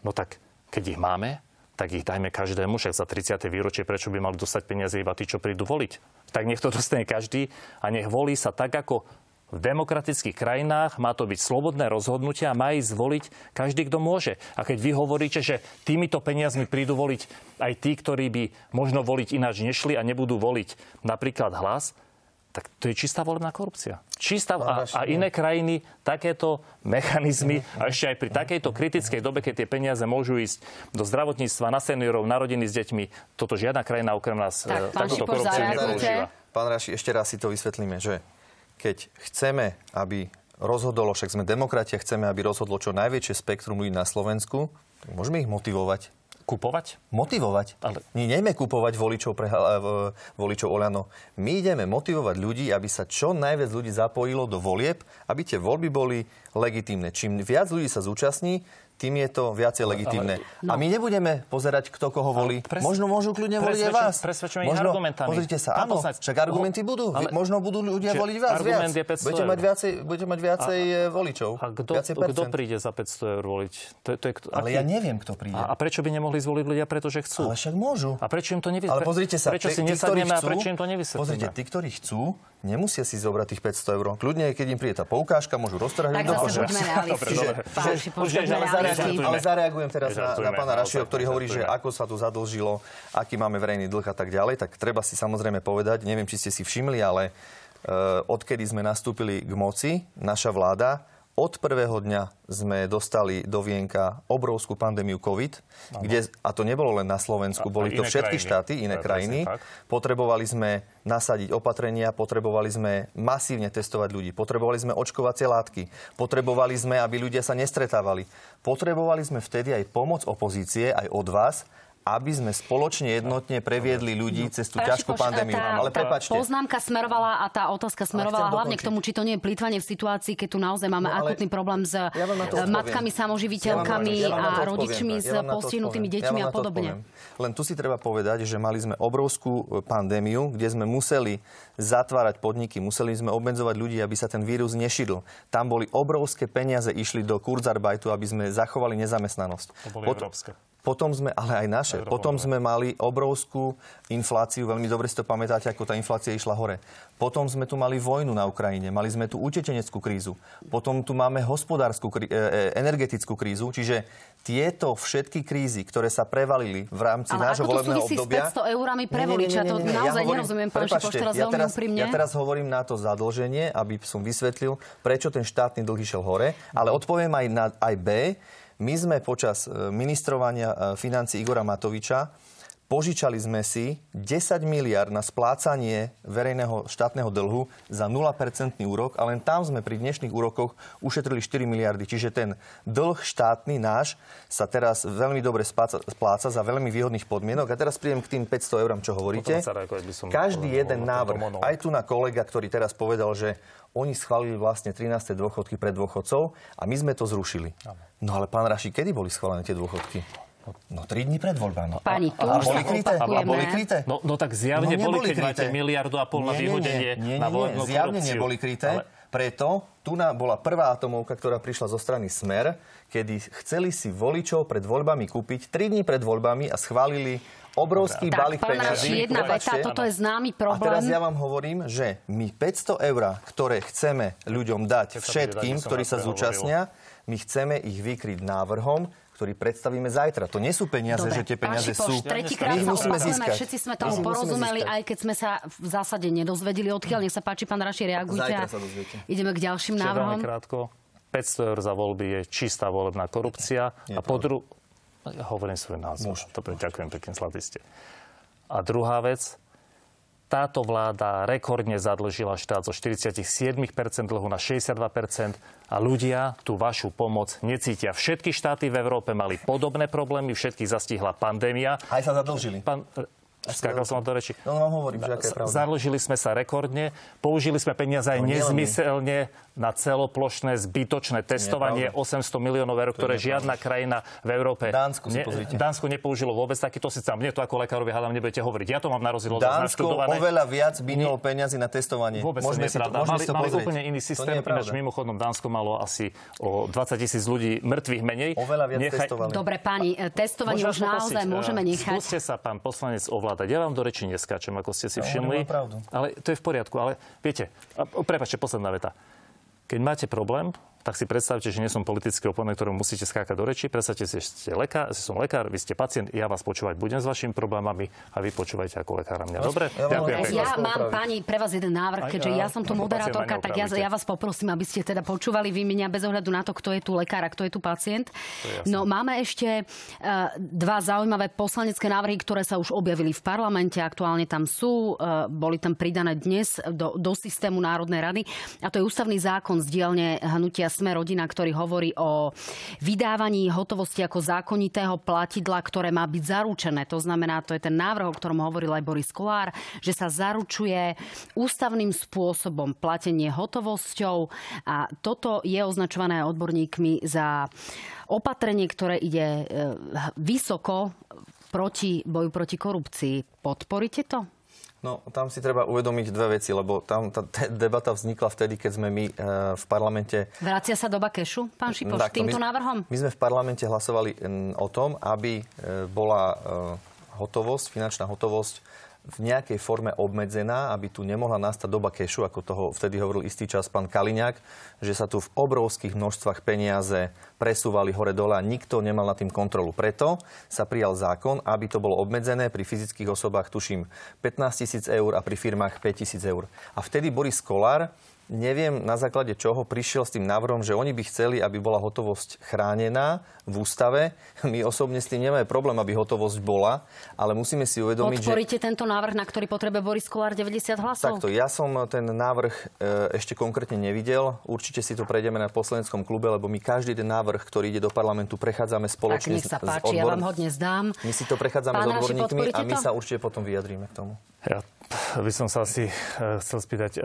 [SPEAKER 3] No tak, keď ich máme, tak ich dajme každému, však za 30. výročie, prečo by mali dostať peniaze iba tí, čo prídu voliť. Tak nech to dostane každý a nech volí sa tak, ako v demokratických krajinách má to byť slobodné rozhodnutie a má ísť voliť každý, kto môže. A keď vy hovoríte, že týmito peniazmi prídu voliť aj tí, ktorí by možno voliť ináč nešli a nebudú voliť napríklad hlas, tak to je čistá volebná korupcia. Čistá a, a iné krajiny takéto mechanizmy a ešte aj pri takejto kritickej dobe, keď tie peniaze môžu ísť do zdravotníctva, na seniorov, na rodiny s deťmi, toto žiadna krajina okrem nás
[SPEAKER 1] Tak,
[SPEAKER 3] eh, takúto korupciu nepoužíva.
[SPEAKER 2] Pán Raši, ešte raz si to vysvetlíme, že keď chceme, aby rozhodolo, však sme demokratia, chceme, aby rozhodlo čo najväčšie spektrum ľudí na Slovensku, tak môžeme ich motivovať.
[SPEAKER 3] Kupovať?
[SPEAKER 2] Motivovať.
[SPEAKER 3] Ale-
[SPEAKER 2] My nejdeme kupovať voličov, pre, eh, voličov Oľano. My ideme motivovať ľudí, aby sa čo najviac ľudí zapojilo do volieb, aby tie voľby boli legitímne. Čím viac ľudí sa zúčastní, tým je to viacej legitímne.
[SPEAKER 1] No.
[SPEAKER 2] A my nebudeme pozerať, kto koho volí.
[SPEAKER 3] pres-
[SPEAKER 2] Možno môžu kľudne voliť aj vás.
[SPEAKER 3] presvedčujeme ich
[SPEAKER 2] Možno,
[SPEAKER 3] argumentami.
[SPEAKER 2] Pozrite sa, áno,
[SPEAKER 3] poslanec,
[SPEAKER 2] však argumenty
[SPEAKER 3] ho-
[SPEAKER 2] budú.
[SPEAKER 3] ale-
[SPEAKER 2] možno budú ľudia
[SPEAKER 3] Čiže
[SPEAKER 2] voliť vás
[SPEAKER 3] argument
[SPEAKER 2] viac.
[SPEAKER 3] je 500
[SPEAKER 2] budete,
[SPEAKER 3] eur.
[SPEAKER 2] mať viacej, budete mať viacej a, voličov.
[SPEAKER 3] A kto,
[SPEAKER 2] viacej
[SPEAKER 3] kto príde za 500 eur voliť? To, je- to je, kto-
[SPEAKER 2] Ale
[SPEAKER 3] aký-
[SPEAKER 2] ja neviem, kto príde.
[SPEAKER 3] A, a prečo by nemohli zvoliť ľudia, pretože chcú?
[SPEAKER 2] Ale však môžu.
[SPEAKER 3] A prečo im to nevysvetlíme?
[SPEAKER 2] Ale pozrite sa,
[SPEAKER 3] prečo
[SPEAKER 2] tí-
[SPEAKER 3] si nesadneme a prečo im to nevysvetlíme?
[SPEAKER 2] Pozrite, tí, ktorí chcú, nemusia si zobrať tých 500 eur. Kľudne, keď im príde tá poukážka, môžu
[SPEAKER 1] Tak
[SPEAKER 2] roztrhnúť do
[SPEAKER 1] zase buďme realisti. Buďme
[SPEAKER 3] ale
[SPEAKER 2] zareagujem teraz na, na pána Rašiho, ktorý hovorí, že ako sa tu zadlžilo, aký máme verejný dlh a tak ďalej. Tak treba si samozrejme povedať, neviem, či ste si všimli, ale uh, odkedy sme nastúpili k moci, naša vláda od prvého dňa sme dostali do Vienka obrovskú pandémiu COVID, kde, a to nebolo len na Slovensku,
[SPEAKER 3] a
[SPEAKER 2] boli to všetky
[SPEAKER 3] krajiny.
[SPEAKER 2] štáty,
[SPEAKER 3] To
[SPEAKER 2] iné
[SPEAKER 3] je
[SPEAKER 2] krajiny. Potrebovali sme nasadiť opatrenia, potrebovali sme masívne testovať ľudí, potrebovali sme očkovacie látky, potrebovali sme, aby ľudia sa nestretávali. Potrebovali sme vtedy aj pomoc opozície, aj od vás, aby sme spoločne jednotne previedli ľudí cez tú
[SPEAKER 1] Pán
[SPEAKER 2] ťažkú pandémiu.
[SPEAKER 1] Tá,
[SPEAKER 2] Ale prepačte,
[SPEAKER 1] poznámka smerovala a tá otázka smerovala hlavne k tomu, či to nie je plýtvanie v situácii, keď tu naozaj máme
[SPEAKER 2] No,
[SPEAKER 1] akutný problém s
[SPEAKER 2] ja
[SPEAKER 1] matkami samoživiteľkami
[SPEAKER 2] Ja vám
[SPEAKER 1] a rodičmi s postihnutými deťmi
[SPEAKER 2] Ja
[SPEAKER 1] a podobne.
[SPEAKER 2] Len tu si treba povedať, že mali sme obrovskú e, pandémiu, kde sme museli zatvárať podniky, museli sme obmedzovať ľudí, aby sa ten vírus nešidl. Tam boli obrovské peniaze, išli do Kurzarbeitu, aby sme zachovali nezamestnanosť.
[SPEAKER 3] To boli
[SPEAKER 2] Pot-
[SPEAKER 3] európske.
[SPEAKER 2] Potom sme, ale aj naše, potom sme mali obrovskú infláciu, veľmi dobre si to pamätáte, ako tá inflácia išla hore. Potom sme tu mali vojnu na Ukrajine, mali sme tu utečeneckú krízu, potom tu máme hospodárskú, krí- e, e, energetickú krízu, čiže tieto všetky krízy, ktoré sa prevalili v rámci
[SPEAKER 1] Ale
[SPEAKER 2] nášho
[SPEAKER 1] ako to
[SPEAKER 2] volebného
[SPEAKER 1] súvisí s
[SPEAKER 2] obdobia...
[SPEAKER 1] 500 eurami pre
[SPEAKER 2] nie,
[SPEAKER 1] voliča?
[SPEAKER 2] nie,
[SPEAKER 1] To
[SPEAKER 2] nie,
[SPEAKER 1] naozaj
[SPEAKER 2] hovorím-
[SPEAKER 1] nerozumiem, pán Šipoš, teraz
[SPEAKER 2] ja teraz,
[SPEAKER 1] úprimne.
[SPEAKER 2] Ja teraz hovorím na to zadlženie, aby som vysvetlil, prečo ten štátny dlh išiel hore, ale odpoviem aj na aj B. My sme počas e, ministrovania e, financí Igora Matoviča požičali sme si 10 miliard na splácanie verejného štátneho dlhu za 0% úrok a len tam sme pri dnešných úrokoch ušetrili 4 miliardy. Čiže ten dlh štátny náš sa teraz veľmi dobre spláca, spláca za veľmi výhodných podmienok. A teraz prídem k tým 500 eurám, čo hovoríte. Každý jeden
[SPEAKER 3] o tomto
[SPEAKER 2] návrh, aj tu na kolega, ktorý teraz povedal, že oni schválili vlastne 13. dôchodky pre dôchodcov a my sme to zrušili. No ale pán Raši, kedy boli schválené tie dôchodky? No 3 dní pred voľbami.
[SPEAKER 1] Pani, tu
[SPEAKER 2] a, boli kryté? A boli kryté?
[SPEAKER 3] No, no tak zjavne
[SPEAKER 2] No,
[SPEAKER 3] boli,
[SPEAKER 2] neboli
[SPEAKER 3] keď máte
[SPEAKER 2] kryté.
[SPEAKER 3] miliardu a pol na
[SPEAKER 2] Nie, nie,
[SPEAKER 3] vyhodenie
[SPEAKER 2] nie, nie,
[SPEAKER 3] na
[SPEAKER 2] nie,
[SPEAKER 3] volebnú
[SPEAKER 2] Zjavne
[SPEAKER 3] korupciu.
[SPEAKER 2] neboli kryté.
[SPEAKER 3] Ale
[SPEAKER 2] Preto tu na, bola prvá atomovka, ktorá prišla zo strany Smer, kedy chceli si voličov pred voľbami kúpiť 3 dní pred voľbami a schválili obrovský
[SPEAKER 1] Tak,
[SPEAKER 2] balík peňazí.
[SPEAKER 1] Jedna veta, toto je známy
[SPEAKER 2] A teraz
[SPEAKER 1] problém.
[SPEAKER 2] ja vám hovorím, že my 500 eur, ktoré chceme ľuďom dať všetkým, ktorí sa zúčastnia, my chceme ich vykryť návrhom, ktorý predstavíme zajtra. To nie sú peniaze,
[SPEAKER 1] Dobre,
[SPEAKER 2] že tie
[SPEAKER 1] pán
[SPEAKER 2] peniaze
[SPEAKER 1] Šipoš,
[SPEAKER 2] sú.
[SPEAKER 1] tretíkrát sa
[SPEAKER 2] musíme získať.
[SPEAKER 1] všetci sme tomu
[SPEAKER 2] musíme
[SPEAKER 1] porozumeli, aj keď sme sa v zásade nedozvedeli odkiaľ. Nech sa páči, pán Raši, reagujte.
[SPEAKER 2] Zajtra
[SPEAKER 1] a
[SPEAKER 2] sa dozviete.
[SPEAKER 1] Ideme k ďalším
[SPEAKER 3] Ešte
[SPEAKER 1] návrhom.
[SPEAKER 3] krátko. 500 eur za voľby je čistá volebná korupcia. a po dru... Ja hovorím svoj názor. Dobre, ďakujem pekne, zlatý ste. A druhá vec, táto vláda rekordne zadlžila štát zo 47% dlhu na 62% a ľudia tú vašu pomoc necítia. Všetky štáty v Európe mali podobné problémy, všetkých zastihla pandémia.
[SPEAKER 2] Aj sa zadlžili.
[SPEAKER 3] Pán, skákal som vám do reči.
[SPEAKER 2] No vám hovorím, že aká je pravda.
[SPEAKER 3] Zadlžili sme sa rekordne, použili sme peniaze aj
[SPEAKER 2] No,
[SPEAKER 3] nezmyselne na celoplošné zbytočné testovanie 800 miliónov eur, ktoré žiadna krajina v Európe...
[SPEAKER 2] Dánsko si pozrite.
[SPEAKER 3] Dánsko nepoužilo vôbec takýto systém. Mne to ako lekárovi hádam nebudete hovoriť. Ja to mám na rozdiel od vás
[SPEAKER 2] oveľa viac minulo peniazy na testovanie.
[SPEAKER 3] Vôbec to
[SPEAKER 2] môžeme
[SPEAKER 3] nie je
[SPEAKER 2] si to,
[SPEAKER 3] pravda.
[SPEAKER 2] môžeme
[SPEAKER 3] Mali,
[SPEAKER 2] si to
[SPEAKER 3] mali úplne iný
[SPEAKER 2] To
[SPEAKER 3] systém. Ináč mimochodom Dánsko malo asi o 20 tisíc ľudí mŕtvych menej.
[SPEAKER 2] Oveľa viac testovali.
[SPEAKER 1] Dobre, páni, e, testovanie už naozaj
[SPEAKER 3] poprosiť,
[SPEAKER 1] môžeme
[SPEAKER 3] eh,
[SPEAKER 1] nechať.
[SPEAKER 3] Skúste sa, pán poslanec, ovládať. Ja vám do reči neskáčem, ako ste si
[SPEAKER 2] Ja
[SPEAKER 3] všimli. Ale to je v poriadku. Ale viete, prepáčte, posledná veta. Keď máte problém, tak si predstavte, že nie som politický oponent, ktorému musíte skákať do reči. Predstavte si, že ste lekár, že som lekár, vy ste pacient, ja vás počúvať budem s vašimi problémami a vy počúvajte ako lekára mňa. Dobre?
[SPEAKER 2] ja
[SPEAKER 3] Ďakujem
[SPEAKER 2] ja.
[SPEAKER 1] Ja mám, pani, pre vás jeden návrh,
[SPEAKER 3] Aj,
[SPEAKER 1] keďže
[SPEAKER 3] ja-
[SPEAKER 1] som tu moderátorka, tak ja, ja vás poprosím, aby ste teda počúvali vy mňa bez ohľadu na to, kto je tu lekár a kto je tu pacient. No máme ešte uh, dva zaujímavé poslanecké návrhy, ktoré sa už objavili v parlamente, aktuálne tam sú, uh, boli tam pridané dnes do, do systému Národnej rady a to je ústavný zákon z dielne hnutia Sme rodina, ktorý hovorí o vydávaní hotovosti ako zákonitého platidla, ktoré má byť zaručené. To znamená, to je ten návrh, o ktorom hovoril aj Boris Kolár, že sa zaručuje ústavným spôsobom platenie hotovosťou a toto je označované odborníkmi za opatrenie, ktoré ide e, vysoko proti boju proti korupcii. Podporíte to?
[SPEAKER 2] No, tam si treba uvedomiť dve veci, lebo tam tá debata vznikla vtedy, keď sme my e, v parlamente...
[SPEAKER 1] Vracia sa doba kešu, pán Šipoš, tak, týmto
[SPEAKER 2] my,
[SPEAKER 1] návrhom?
[SPEAKER 2] My sme v parlamente hlasovali o tom, aby e, bola e, hotovosť, finančná hotovosť v nejakej forme obmedzená, aby tu nemohla nastať doba kešu, ako toho vtedy hovoril istý čas pán Kaliňák, že sa tu v obrovských množstvách peniaze presúvali hore-dole a nikto nemal nad tým kontrolu. Preto sa prijal zákon, aby to bolo obmedzené pri fyzických osobách, tuším, 15 tisíc eur a pri firmách 5 tisíc eur. A vtedy Boris Kolár neviem na základe čoho prišiel s tým návrhom, že oni by chceli, aby bola hotovosť chránená v ústave. My osobne s tým nemáme problém, aby hotovosť bola, ale musíme si uvedomiť,
[SPEAKER 1] Podporíte že... tento návrh, na ktorý potrebuje Boris Kolár 90 hlasov?
[SPEAKER 2] Takto, ja som ten návrh e, ešte konkrétne nevidel. Určite si to prejdeme na poslaneckom klube, lebo my každý ten návrh, ktorý ide do parlamentu, prechádzame spoločne
[SPEAKER 1] tak, nech sa páči, s odbor... ja vám ho dnes dám.
[SPEAKER 2] My si to prechádzame Pán s odborníkmi a my to? sa určite potom vyjadríme k tomu.
[SPEAKER 3] Ja by som sa asi e, chcel spýtať, e,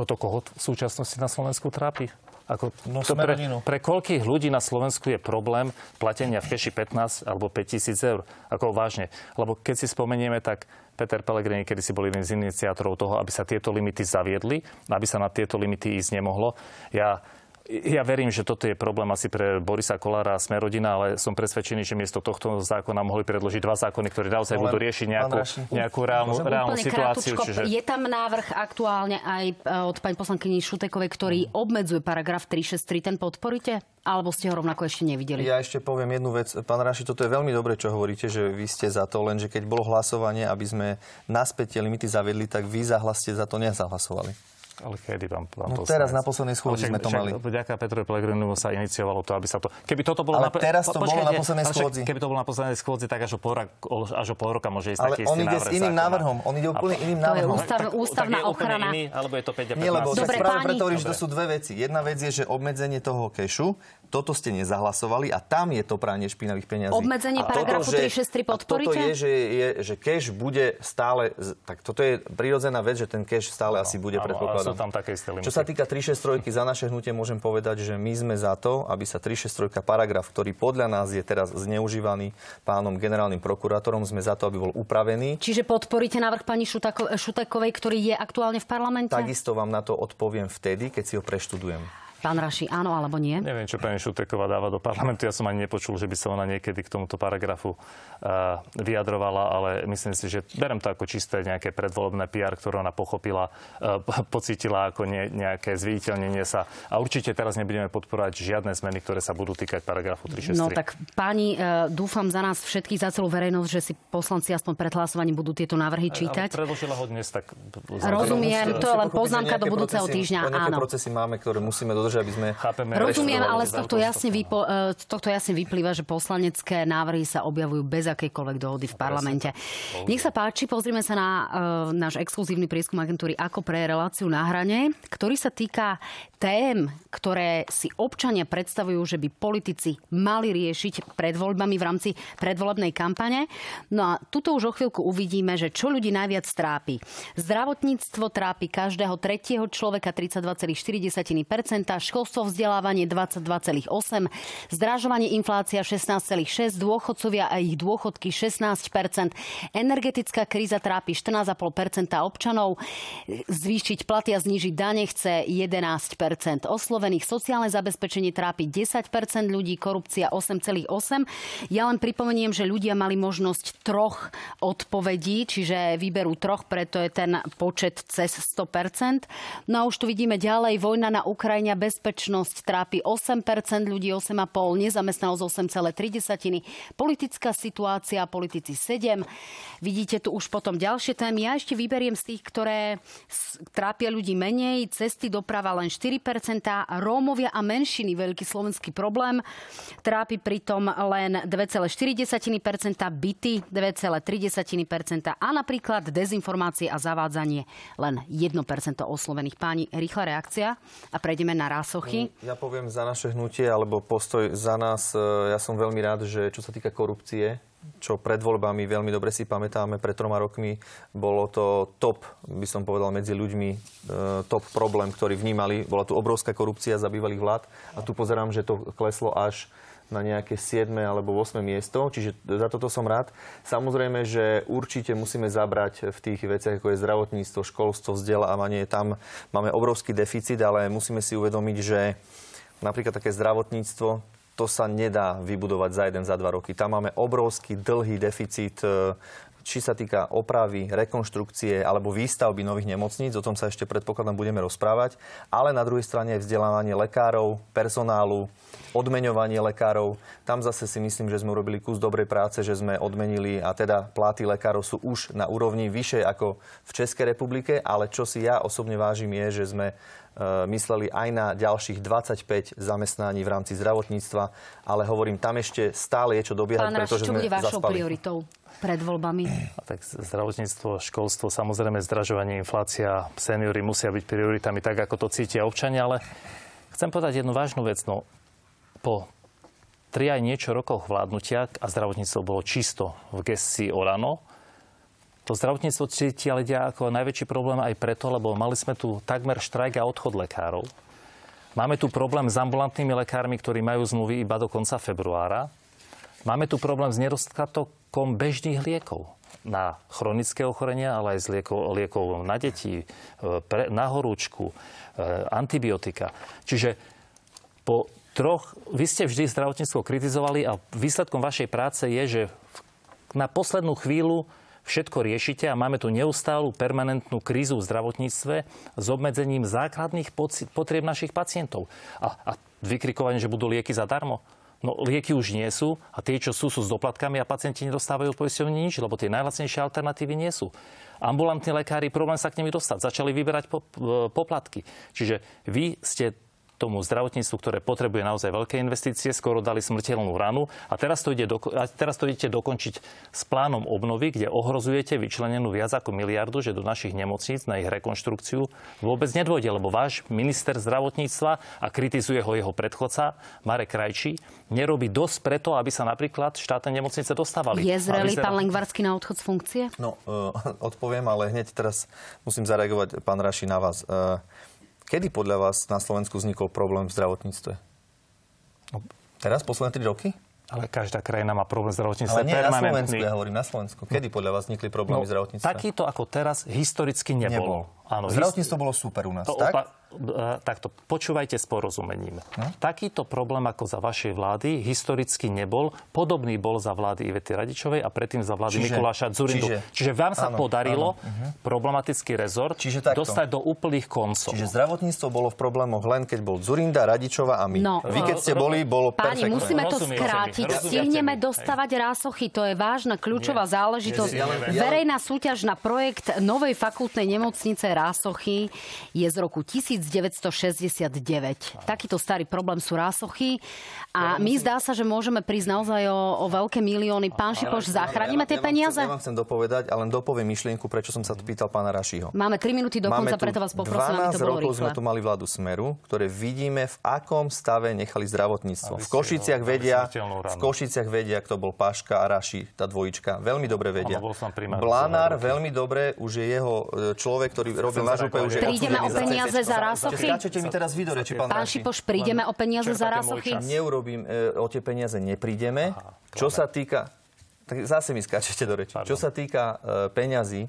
[SPEAKER 3] toto koho v súčasnosti na Slovensku trápi? Ako, no, to pre, pre koľkých ľudí na Slovensku je problém platenia v keši 15 alebo 5 tisíc eur? Ako vážne. Lebo keď si spomenieme, tak Peter Pellegrini, kedy si bol jedným z iniciátorov toho, aby sa tieto limity zaviedli, aby sa na tieto limity ísť nemohlo. Ja ja verím, že toto je problém asi pre Borisa Kolára a Smerodina, ale som presvedčený, že miesto tohto zákona mohli predložiť dva zákony, ktoré naozaj budú riešiť nejakú, nejakú reálnu, reálnu situáciu.
[SPEAKER 1] Čiže... Je tam návrh aktuálne aj e, od pani poslankyni Šutekovej, ktorý obmedzuje paragraf 363. Ten podporíte? Alebo ste ho rovnako ešte nevideli?
[SPEAKER 2] Ja ešte poviem jednu vec. Pán Raši, toto je veľmi dobre, čo hovoríte, že vy ste za to, lenže keď bolo hlasovanie, aby sme naspäť tie limity zaviedli, tak vy zahlaste za to nezahlasovali.
[SPEAKER 3] Ale kedy vám, vám
[SPEAKER 2] no teraz na poslednej schôdzi sme to mali.
[SPEAKER 3] Vďaka Petrovi Pellegrinu sa iniciovalo to, aby sa to... Keby toto bolo
[SPEAKER 2] ale na, teraz to počkajte, bolo na poslednej schôdzi.
[SPEAKER 3] Keby to bolo na poslednej schôdzi, tak až o pol, až o pol roka môže ísť
[SPEAKER 2] ale
[SPEAKER 3] taký
[SPEAKER 2] on ide s iným návrhom. On ide úplne iným návrhom.
[SPEAKER 1] To je ústav, ústavná tak, ochrana.
[SPEAKER 3] Iný, alebo je to 5 a 15.
[SPEAKER 2] Nie, lebo Dobre, práve preto že to sú dve veci. Jedna vec je, že obmedzenie toho kešu, toto ste nezahlasovali a tam je to pranie špinavých peniazí.
[SPEAKER 1] Obmedzenie paragrafu 363 podporíte?
[SPEAKER 2] Toto je, že, je, že cash bude stále, tak toto je prirodzená vec, že ten cash stále no, asi bude predpokladom.
[SPEAKER 3] Sú tam také isté
[SPEAKER 2] Čo sa týka 363 za naše hnutie, môžem povedať, že my sme za to, aby sa 363 paragraf, ktorý podľa nás je teraz zneužívaný pánom generálnym prokurátorom, sme za to, aby bol upravený.
[SPEAKER 1] Čiže podporíte návrh pani Šutakovej, ktorý je aktuálne v parlamente?
[SPEAKER 2] Takisto vám na to odpoviem vtedy, keď si ho preštudujem.
[SPEAKER 1] Pán Raši, áno alebo nie?
[SPEAKER 3] Neviem, čo pani Šuteková dáva do parlamentu. Ja som ani nepočul, že by sa ona niekedy k tomuto paragrafu uh, vyjadrovala, ale myslím si, že berem to ako čisté nejaké predvolebné PR, ktoré ona pochopila, uh, pocítila ako ne, nejaké zviditeľnenie sa. A určite teraz nebudeme podporovať žiadne zmeny, ktoré sa budú týkať paragrafu 363.
[SPEAKER 1] No tak páni, uh, dúfam za nás všetkých, za celú verejnosť, že si poslanci aspoň pred hlasovaním budú tieto návrhy čítať.
[SPEAKER 3] Ale predložila ho dnes, tak...
[SPEAKER 1] Rozumiem, to je len poznámka do budúceho týždňa.
[SPEAKER 2] Áno. procesy máme, ktoré musíme dodržať dôležité, aby sme...
[SPEAKER 3] Chápeme,
[SPEAKER 1] Rozumiem, ale z tohto, jasne vypo, e, z tohto jasne vyplýva, že poslanecké návrhy sa objavujú bez akejkoľvek dohody v parlamente. Nech sa páči, pozrime sa na uh, náš exkluzívny prieskum agentúry Ako pre reláciu na hrane, ktorý sa týka tém, ktoré si občania predstavujú, že by politici mali riešiť pred voľbami v rámci predvolebnej kampane. No a tuto už o chvíľku uvidíme, že čo ľudí najviac trápi. Zdravotníctvo trápi každého tretieho človeka 32,4%, školstvo vzdelávanie 22,8%, zdražovanie inflácia 16,6%, dôchodcovia a ich dôchodky 16%, energetická kríza trápi 14,5% občanov, zvýšiť platy a znížiť dane chce 11% oslovených. Sociálne zabezpečenie trápi 10% ľudí, korupcia 8,8. Ja len pripomeniem, že ľudia mali možnosť troch odpovedí, čiže vyberú troch, preto je ten počet cez 100 No a už tu vidíme ďalej, vojna na Ukrajine, bezpečnosť trápi 8% ľudí, 8,5, nezamestnanosť 8,3, politická situácia, politici 7. Vidíte tu už potom ďalšie témy. Ja ešte vyberiem z tých, ktoré trápia ľudí menej, cesty, doprava len 4% Rómovia a menšiny, veľký slovenský problém. Trápi pritom len 2,4%, byty 2,3% a napríklad dezinformácie a zavádzanie len 1% oslovených. Páni, rýchla reakcia a prejdeme na rásochy?
[SPEAKER 2] Ja poviem za naše hnutie, alebo postoj za nás. Ja som veľmi rád, že čo sa týka korupcie, čo pred voľbami veľmi dobre si pamätáme, pred troma rokmi bolo to top, by som povedal, medzi ľuďmi e, top problém, ktorý vnímali. Bola tu obrovská korupcia za bývalých vlád a tu pozerám, že to kleslo až na nejaké 7. alebo 8. miesto, čiže za toto som rád. Samozrejme, že určite musíme zabrať v tých veciach, ako je zdravotníctvo, školstvo, vzdelávanie. Tam máme obrovský deficit, ale musíme si uvedomiť, že napríklad také zdravotníctvo, to sa nedá vybudovať za jeden, za dva roky. Tam máme obrovský dlhý deficit či sa týka opravy, rekonštrukcie alebo výstavby nových nemocníc, o tom sa ešte predpokladám budeme rozprávať, ale na druhej strane vzdelávanie lekárov, personálu, odmeňovanie lekárov. Tam zase si myslím, že sme urobili kus dobrej práce, že sme odmenili a teda platy lekárov sú už na úrovni vyššie ako v Českej republike, ale čo si ja osobne vážim je, že sme mysleli aj na ďalších 25 zamestnaní v rámci zdravotníctva, ale hovorím, tam ešte stále je čo dobiehať,
[SPEAKER 1] Pán
[SPEAKER 2] pretože
[SPEAKER 1] čo
[SPEAKER 2] sme
[SPEAKER 1] bude vašou
[SPEAKER 2] zaspali.
[SPEAKER 1] prioritou pred voľbami?
[SPEAKER 3] A tak zdravotníctvo, školstvo, samozrejme zdražovanie, inflácia, seniory musia byť prioritami tak, ako to cítia občania, ale chcem povedať jednu vážnu vec. No, po tri aj niečo rokoch vládnutia a zdravotníctvo bolo čisto v gestii Orano, to zdravotníctvo cíti ľudia ako najväčší problém aj preto, lebo mali sme tu takmer štrajk a odchod lekárov. Máme tu problém s ambulantnými lekármi, ktorí majú zmluvy iba do konca februára. Máme tu problém s nedostatkom bežných liekov na chronické ochorenia, ale aj z liekov, liekov na deti, e, pre, na horúčku, e, antibiotika. Čiže po troch, vy ste vždy zdravotníctvo kritizovali a výsledkom vašej práce je, že na poslednú chvíľu všetko riešite a máme tu neustálu permanentnú krízu v zdravotníctve s obmedzením základných potrieb našich pacientov. A, a vykrikovanie, že budú lieky zadarmo. No lieky už nie sú a tie, čo sú, sú s doplatkami a pacienti nedostávajú poisťovne nič, lebo tie najlacnejšie alternatívy nie sú. Ambulantní lekári, problém sa k nimi dostať, začali vyberať poplatky. Čiže vy ste tomu zdravotníctvu, ktoré potrebuje naozaj veľké investície, skoro dali smrteľnú ranu a teraz to, ide do, a teraz to idete dokončiť s plánom obnovy, kde ohrozujete vyčlenenú viac ako miliardu, že do našich nemocníc na ich rekonštrukciu vôbec nedôjde, lebo váš minister zdravotníctva a kritizuje ho jeho predchodca Marek Krajčí, nerobí dosť preto, aby sa napríklad štátne nemocnice dostávali.
[SPEAKER 1] Je zrelý vyzerá... pán Lengvarský na odchod z funkcie?
[SPEAKER 2] No, uh, odpoviem, ale hneď teraz musím zareagovať, pán Raši, na vás. Uh, Kedy podľa vás na Slovensku vznikol problém v zdravotníctve? No, teraz, posledné 3 roky?
[SPEAKER 3] Ale každá krajina má problém zdravotníctva. Ale nie
[SPEAKER 2] na Slovensku, ja hovorím na Slovensku. Kedy podľa vás vznikli problémy no, zdravotníctva?
[SPEAKER 3] Takýto ako teraz historicky nebol.
[SPEAKER 2] nebol. Áno, Zdravotníctvo hist... bolo super u nás, to tak? Opa-
[SPEAKER 3] takto, počúvajte s porozumením. Hm? Takýto problém ako za vašej vlády historicky nebol. Podobný bol za vlády Ivety Radičovej a predtým za vlády čiže, Mikuláša Zurindu. Čiže, čiže vám sa áno, podarilo áno, uh-huh. problematický rezort čiže dostať do úplných koncov.
[SPEAKER 2] Čiže zdravotníctvo bolo v problémoch len keď bol Zurinda, Radičova a my. No, Vy keď ste boli, bolo
[SPEAKER 1] Páni, perfektné. musíme to rozumiem, skrátiť. Rozumiem, Stihneme rozumiem, dostávať rásochy. To je vážna kľúčová Nie. záležitosť. Nie, nie. Verejná súťaž na projekt novej fakultnej nemocnice Rásochy je z roku 1960 69. Takýto starý problém sú rásochy a my zdá sa, že môžeme prísť naozaj o, o veľké milióny. Pán Šipoš, zachránime tie peniaze?
[SPEAKER 2] Ja vám chcem dopovedať, ale len dopoviem myšlienku, prečo som sa tu pýtal pána Rašiho.
[SPEAKER 1] Máme 3 minúty do konca, preto vás poprosím, aby to bolo
[SPEAKER 2] rokov rýchle. sme tu mali vládu Smeru, ktoré vidíme, v akom stave nechali zdravotníctvo. V Košiciach vedia, v Košiciach vedia, kto bol Paška a Raši, tá dvojička. Veľmi dobre vedia. Blanár veľmi dobre, už je jeho e, človek, ktorý robil na župe, už je
[SPEAKER 1] Prídeme o peniaze za rásochy?
[SPEAKER 2] Skáčete mi teraz vy do reči, pán
[SPEAKER 1] Pán Šipoš, prídeme o peniaze za rásochy?
[SPEAKER 2] Neurobím, e, o tie peniaze neprídeme. Aha, Čo sa týka... Tak zase mi skáčete do reči. Pardon. Čo sa týka e, peňazí,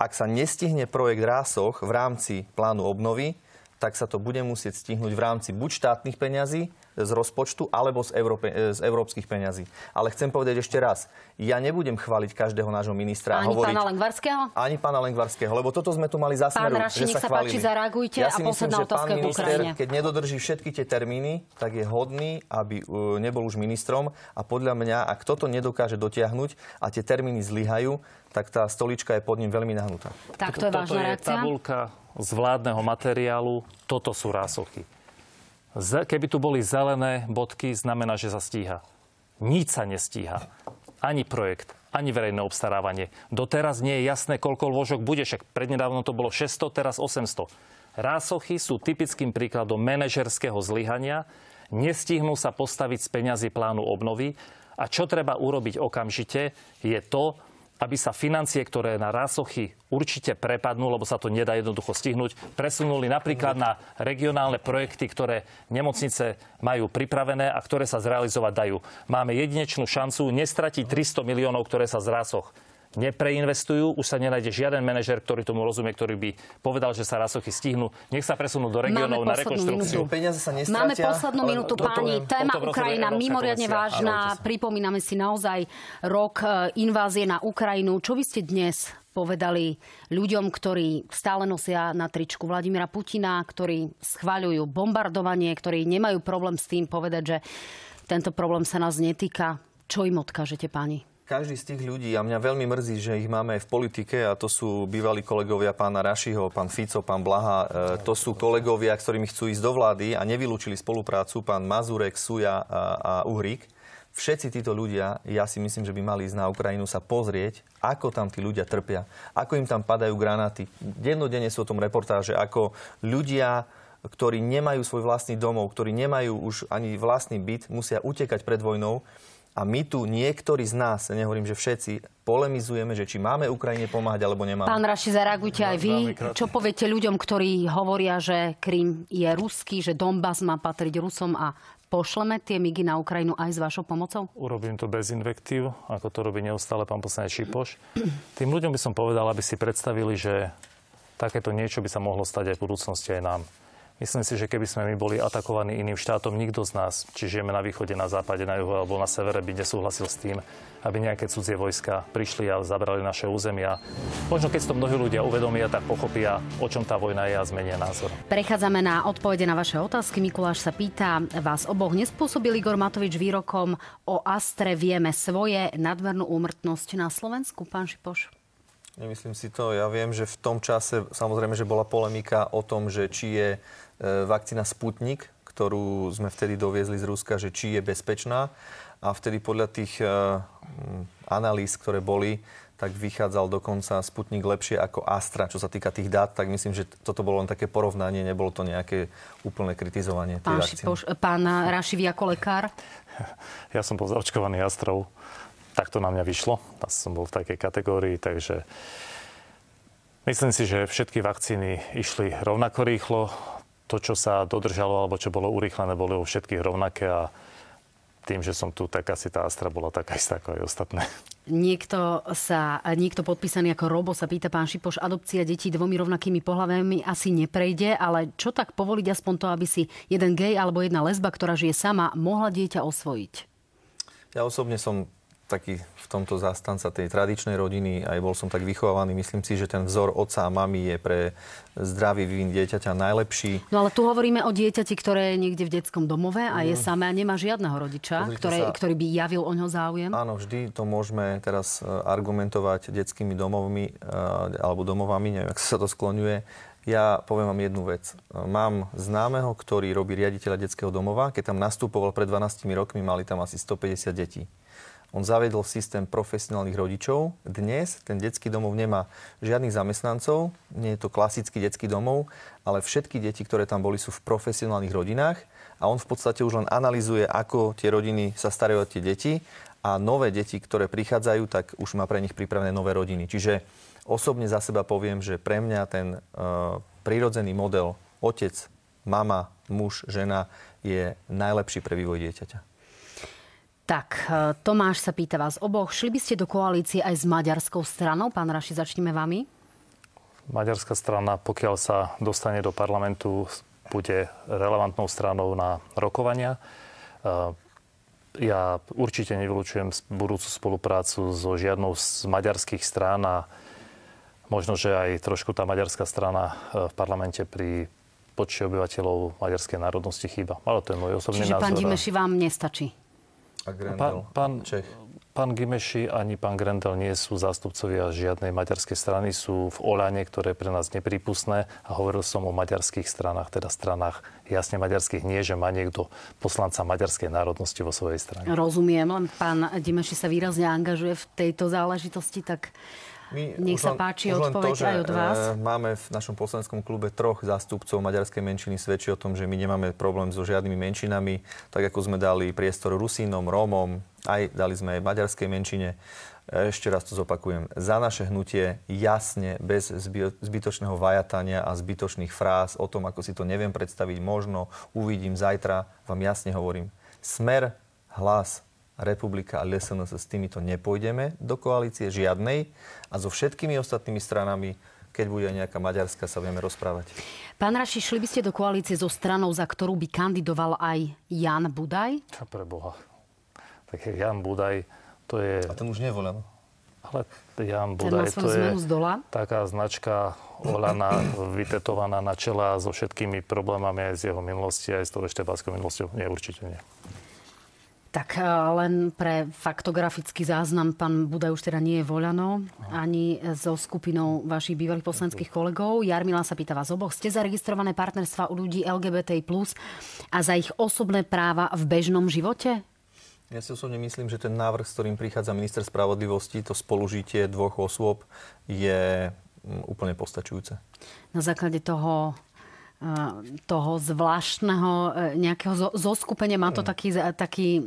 [SPEAKER 2] ak sa nestihne projekt Rásoch v rámci plánu obnovy, tak sa to bude musieť stihnúť v rámci buď štátnych peňazí, z rozpočtu alebo z, Európe, e, z európskych peňazí. Ale chcem povedať ešte raz, ja nebudem chváliť každého nášho ministra.
[SPEAKER 1] Ani hovoriť, pána Lengvarského?
[SPEAKER 2] Ani pána Lengvarského, lebo toto sme tu mali za smeru,
[SPEAKER 1] Pán Raši,
[SPEAKER 2] že sa,
[SPEAKER 1] sa páči, zareagujte
[SPEAKER 2] ja
[SPEAKER 1] a posledná
[SPEAKER 2] myslím, otázka
[SPEAKER 1] pán minister,
[SPEAKER 2] keď nedodrží všetky tie termíny, tak je hodný, aby uh, nebol už ministrom a podľa mňa, ak toto nedokáže dotiahnuť a tie termíny zlyhajú, tak tá stolička je pod ním veľmi nahnutá.
[SPEAKER 1] Tak to je vážna reakcia?
[SPEAKER 3] je tabulka z vládneho materiálu, toto sú rásochy. Keby tu boli zelené bodky, znamená, že sa stíha. Nič sa nestíha. Ani projekt, ani verejné obstarávanie. Doteraz nie je jasné, koľko lôžok bude, však prednedávno to bolo 600, teraz 800. Rásochy sú typickým príkladom manažerského zlyhania, nestihnú sa postaviť z peňazí plánu obnovy a čo treba urobiť okamžite je to, aby sa financie, ktoré na rásochy určite prepadnú, lebo sa to nedá jednoducho stihnúť, presunuli napríklad na regionálne projekty, ktoré nemocnice majú pripravené a ktoré sa zrealizovať dajú. Máme jedinečnú šancu nestratiť 300 miliónov, ktoré sa z rásoch nepreinvestujú, už sa nenájde žiaden manažer, ktorý tomu rozumie, ktorý by povedal, že sa rasochy stihnú. Nech sa presunú do regiónov na rekonštrukciu.
[SPEAKER 2] sa
[SPEAKER 1] Máme poslednú minútu, páni. Téma Ukrajina mimoriadne vážna. Pripomíname si naozaj rok e, invázie na Ukrajinu. Čo by ste dnes povedali ľuďom, ktorí stále nosia na tričku Vladimira Putina, ktorí schváľujú bombardovanie, ktorí nemajú problém s tým povedať, že tento problém sa nás netýka. Čo im odkážete, páni?
[SPEAKER 2] Každý z tých ľudí, a mňa veľmi mrzí, že ich máme aj v politike, a to sú bývalí kolegovia pána Rašiho, pán Fico, pán Blaha, e, to sú kolegovia, ktorými chcú ísť do vlády a nevylúčili spoluprácu, pán Mazurek, Suja a, a Uhrík. Všetci títo ľudia, ja si myslím, že by mali ísť na Ukrajinu sa pozrieť, ako tam tí ľudia trpia, ako im tam padajú granáty. Dennodenne sú o tom reportáže, ako ľudia, ktorí nemajú svoj vlastný domov, ktorí nemajú už ani vlastný byt, musia utekať pred vojnou a my tu niektorí z nás, nehovorím, že všetci, polemizujeme, že či máme Ukrajine pomáhať alebo nemáme.
[SPEAKER 1] Pán Raši, zareagujte aj vy. Čo poviete ľuďom, ktorí hovoria, že Krym je ruský, že Donbass má patriť Rusom a pošleme tie migy na Ukrajinu aj s vašou pomocou?
[SPEAKER 3] Urobím to bez invektív, ako to robí neustále pán poslanec Šipoš. Tým ľuďom by som povedal, aby si predstavili, že takéto niečo by sa mohlo stať aj v budúcnosti aj nám. Myslím si, že keby sme my boli atakovaní iným štátom, nikto z nás, či žijeme na východe, na západe, na juhu alebo na severe, by nesúhlasil s tým, aby nejaké cudzie vojska prišli a zabrali naše územia. Možno keď to mnohí ľudia uvedomia, tak pochopia, o čom tá vojna je a zmenia názor.
[SPEAKER 1] Prechádzame na odpovede na vaše otázky. Mikuláš sa pýta, vás oboch nespôsobil Igor Matovič výrokom o Astre vieme svoje nadmernú úmrtnosť na Slovensku, pán Šipoš?
[SPEAKER 2] Nemyslím si to. Ja viem, že v tom čase samozrejme, že bola polemika o tom, že či je vakcína Sputnik, ktorú sme vtedy doviezli z Ruska, že či je bezpečná. A vtedy podľa tých e, analýz, ktoré boli, tak vychádzal dokonca Sputnik lepšie ako Astra, čo sa týka tých dát, tak myslím, že toto bolo len také porovnanie, nebolo to nejaké úplné kritizovanie.
[SPEAKER 1] Pán, Šipoš, pán Raši, vy ako lekár?
[SPEAKER 3] Ja som bol zaočkovaný Astrou, tak to na mňa vyšlo. Ja som bol v takej kategórii, takže myslím si, že všetky vakcíny išli rovnako rýchlo to, čo sa dodržalo alebo čo bolo urýchlené, bolo u všetkých rovnaké a tým, že som tu, tak asi tá Astra bola taká istá ako aj ostatné.
[SPEAKER 1] Niekto, sa, niekto podpísaný ako Robo sa pýta, pán Šipoš, adopcia detí dvomi rovnakými pohľavami asi neprejde, ale čo tak povoliť aspoň to, aby si jeden gej alebo jedna lesba, ktorá žije sama, mohla dieťa osvojiť?
[SPEAKER 2] Ja osobne som taký v tomto zastanca tej tradičnej rodiny, aj bol som tak vychovaný. Myslím si, že ten vzor otca a mamy je pre zdravý vývin dieťaťa najlepší.
[SPEAKER 1] No ale tu hovoríme o dieťati, ktoré je niekde v detskom domove a je mm. samé a nemá žiadneho rodiča, ktoré, sa, ktorý by javil o ňo záujem.
[SPEAKER 2] Áno, vždy to môžeme teraz e, argumentovať detskými domovmi e, alebo domovami, neviem, ako sa to skloňuje. Ja poviem vám jednu vec. Mám známeho, ktorý robí riaditeľa detského domova. Keď tam nastupoval pred 12 rokmi, mali tam asi 150 detí. On zaviedol systém profesionálnych rodičov. Dnes ten detský domov nemá žiadnych zamestnancov, nie je to klasický detský domov, ale všetky deti, ktoré tam boli, sú v profesionálnych rodinách a on v podstate už len analizuje, ako tie rodiny sa starajú o tie deti a nové deti, ktoré prichádzajú, tak už má pre nich pripravené nové rodiny. Čiže osobne za seba poviem, že pre mňa ten uh, prirodzený model otec, mama, muž, žena je najlepší pre vývoj dieťaťa.
[SPEAKER 1] Tak, e, Tomáš sa pýta vás oboch. Šli by ste do koalície aj s maďarskou stranou? Pán Raši, začneme vami.
[SPEAKER 3] Maďarská strana, pokiaľ sa dostane do parlamentu, bude relevantnou stranou na rokovania. E, ja určite nevylučujem budúcu spoluprácu so žiadnou z maďarských strán a možno, že aj trošku tá maďarská strana e, v parlamente pri počte obyvateľov maďarskej národnosti chýba. Ale to je môj osobný
[SPEAKER 1] Čiže
[SPEAKER 3] názor.
[SPEAKER 1] pán Dimeši vám nestačí?
[SPEAKER 2] A Grendel,
[SPEAKER 3] pán, pán, Čech. Pán Gimeši ani pán Grendel nie sú zástupcovia žiadnej maďarskej strany, sú v Oľane, ktoré je pre nás neprípustné a hovoril som o maďarských stranách, teda stranách jasne maďarských, nie, že má niekto poslanca maďarskej národnosti vo svojej strane.
[SPEAKER 1] Rozumiem, len pán Dimeši sa výrazne angažuje v tejto záležitosti, tak My Nech sa páči odpoveď aj od vás.
[SPEAKER 2] E, máme v našom poslaneckom klube troch zástupcov maďarskej menšiny. Svedčí o tom, že my nemáme problém so žiadnymi menšinami. Tak ako sme dali priestor Rusínom, Rómom, aj dali sme aj maďarskej menšine. E, ešte raz to zopakujem. Za naše hnutie jasne, bez zbytočného vajatania a zbytočných fráz o tom, ako si to neviem predstaviť, možno uvidím zajtra, vám jasne hovorím. Smer, hlas, republika a LSNS s týmito nepôjdeme do koalície žiadnej a so všetkými ostatnými stranami keď bude nejaká Maďarska, sa vieme rozprávať.
[SPEAKER 1] Pán Raši, šli by ste do koalície so stranou, za ktorú by kandidoval aj Jan Budaj?
[SPEAKER 3] Čo pre Boha. Tak Jan Budaj, to je...
[SPEAKER 2] A ten už nevolen.
[SPEAKER 3] Ale Jan Budaj, to je taká značka Olana vytetovaná na čela so všetkými problémami aj z jeho minulosti, aj s tou eštebáckou minulosťou. Nie, určite nie.
[SPEAKER 1] Tak eh, len pre faktografický záznam, pán Budaj už teda nie je voľano, ani so skupinou vašich bývalých poslanských kolegov. Jarmila sa pýta vás oboch. Ste zaregistrované partnerstva u ľudí LGBTI+, a za ich osobné práva v bežnom živote?
[SPEAKER 2] Ja si osobne myslím, že ten návrh, s ktorým prichádza minister spravodlivosti, to spolužitie dvoch osôb, je mm, úplne postačujúce.
[SPEAKER 1] Na základe toho toho zvláštneho e, nejakého zoskupenia. Má to mm. taký, taký e,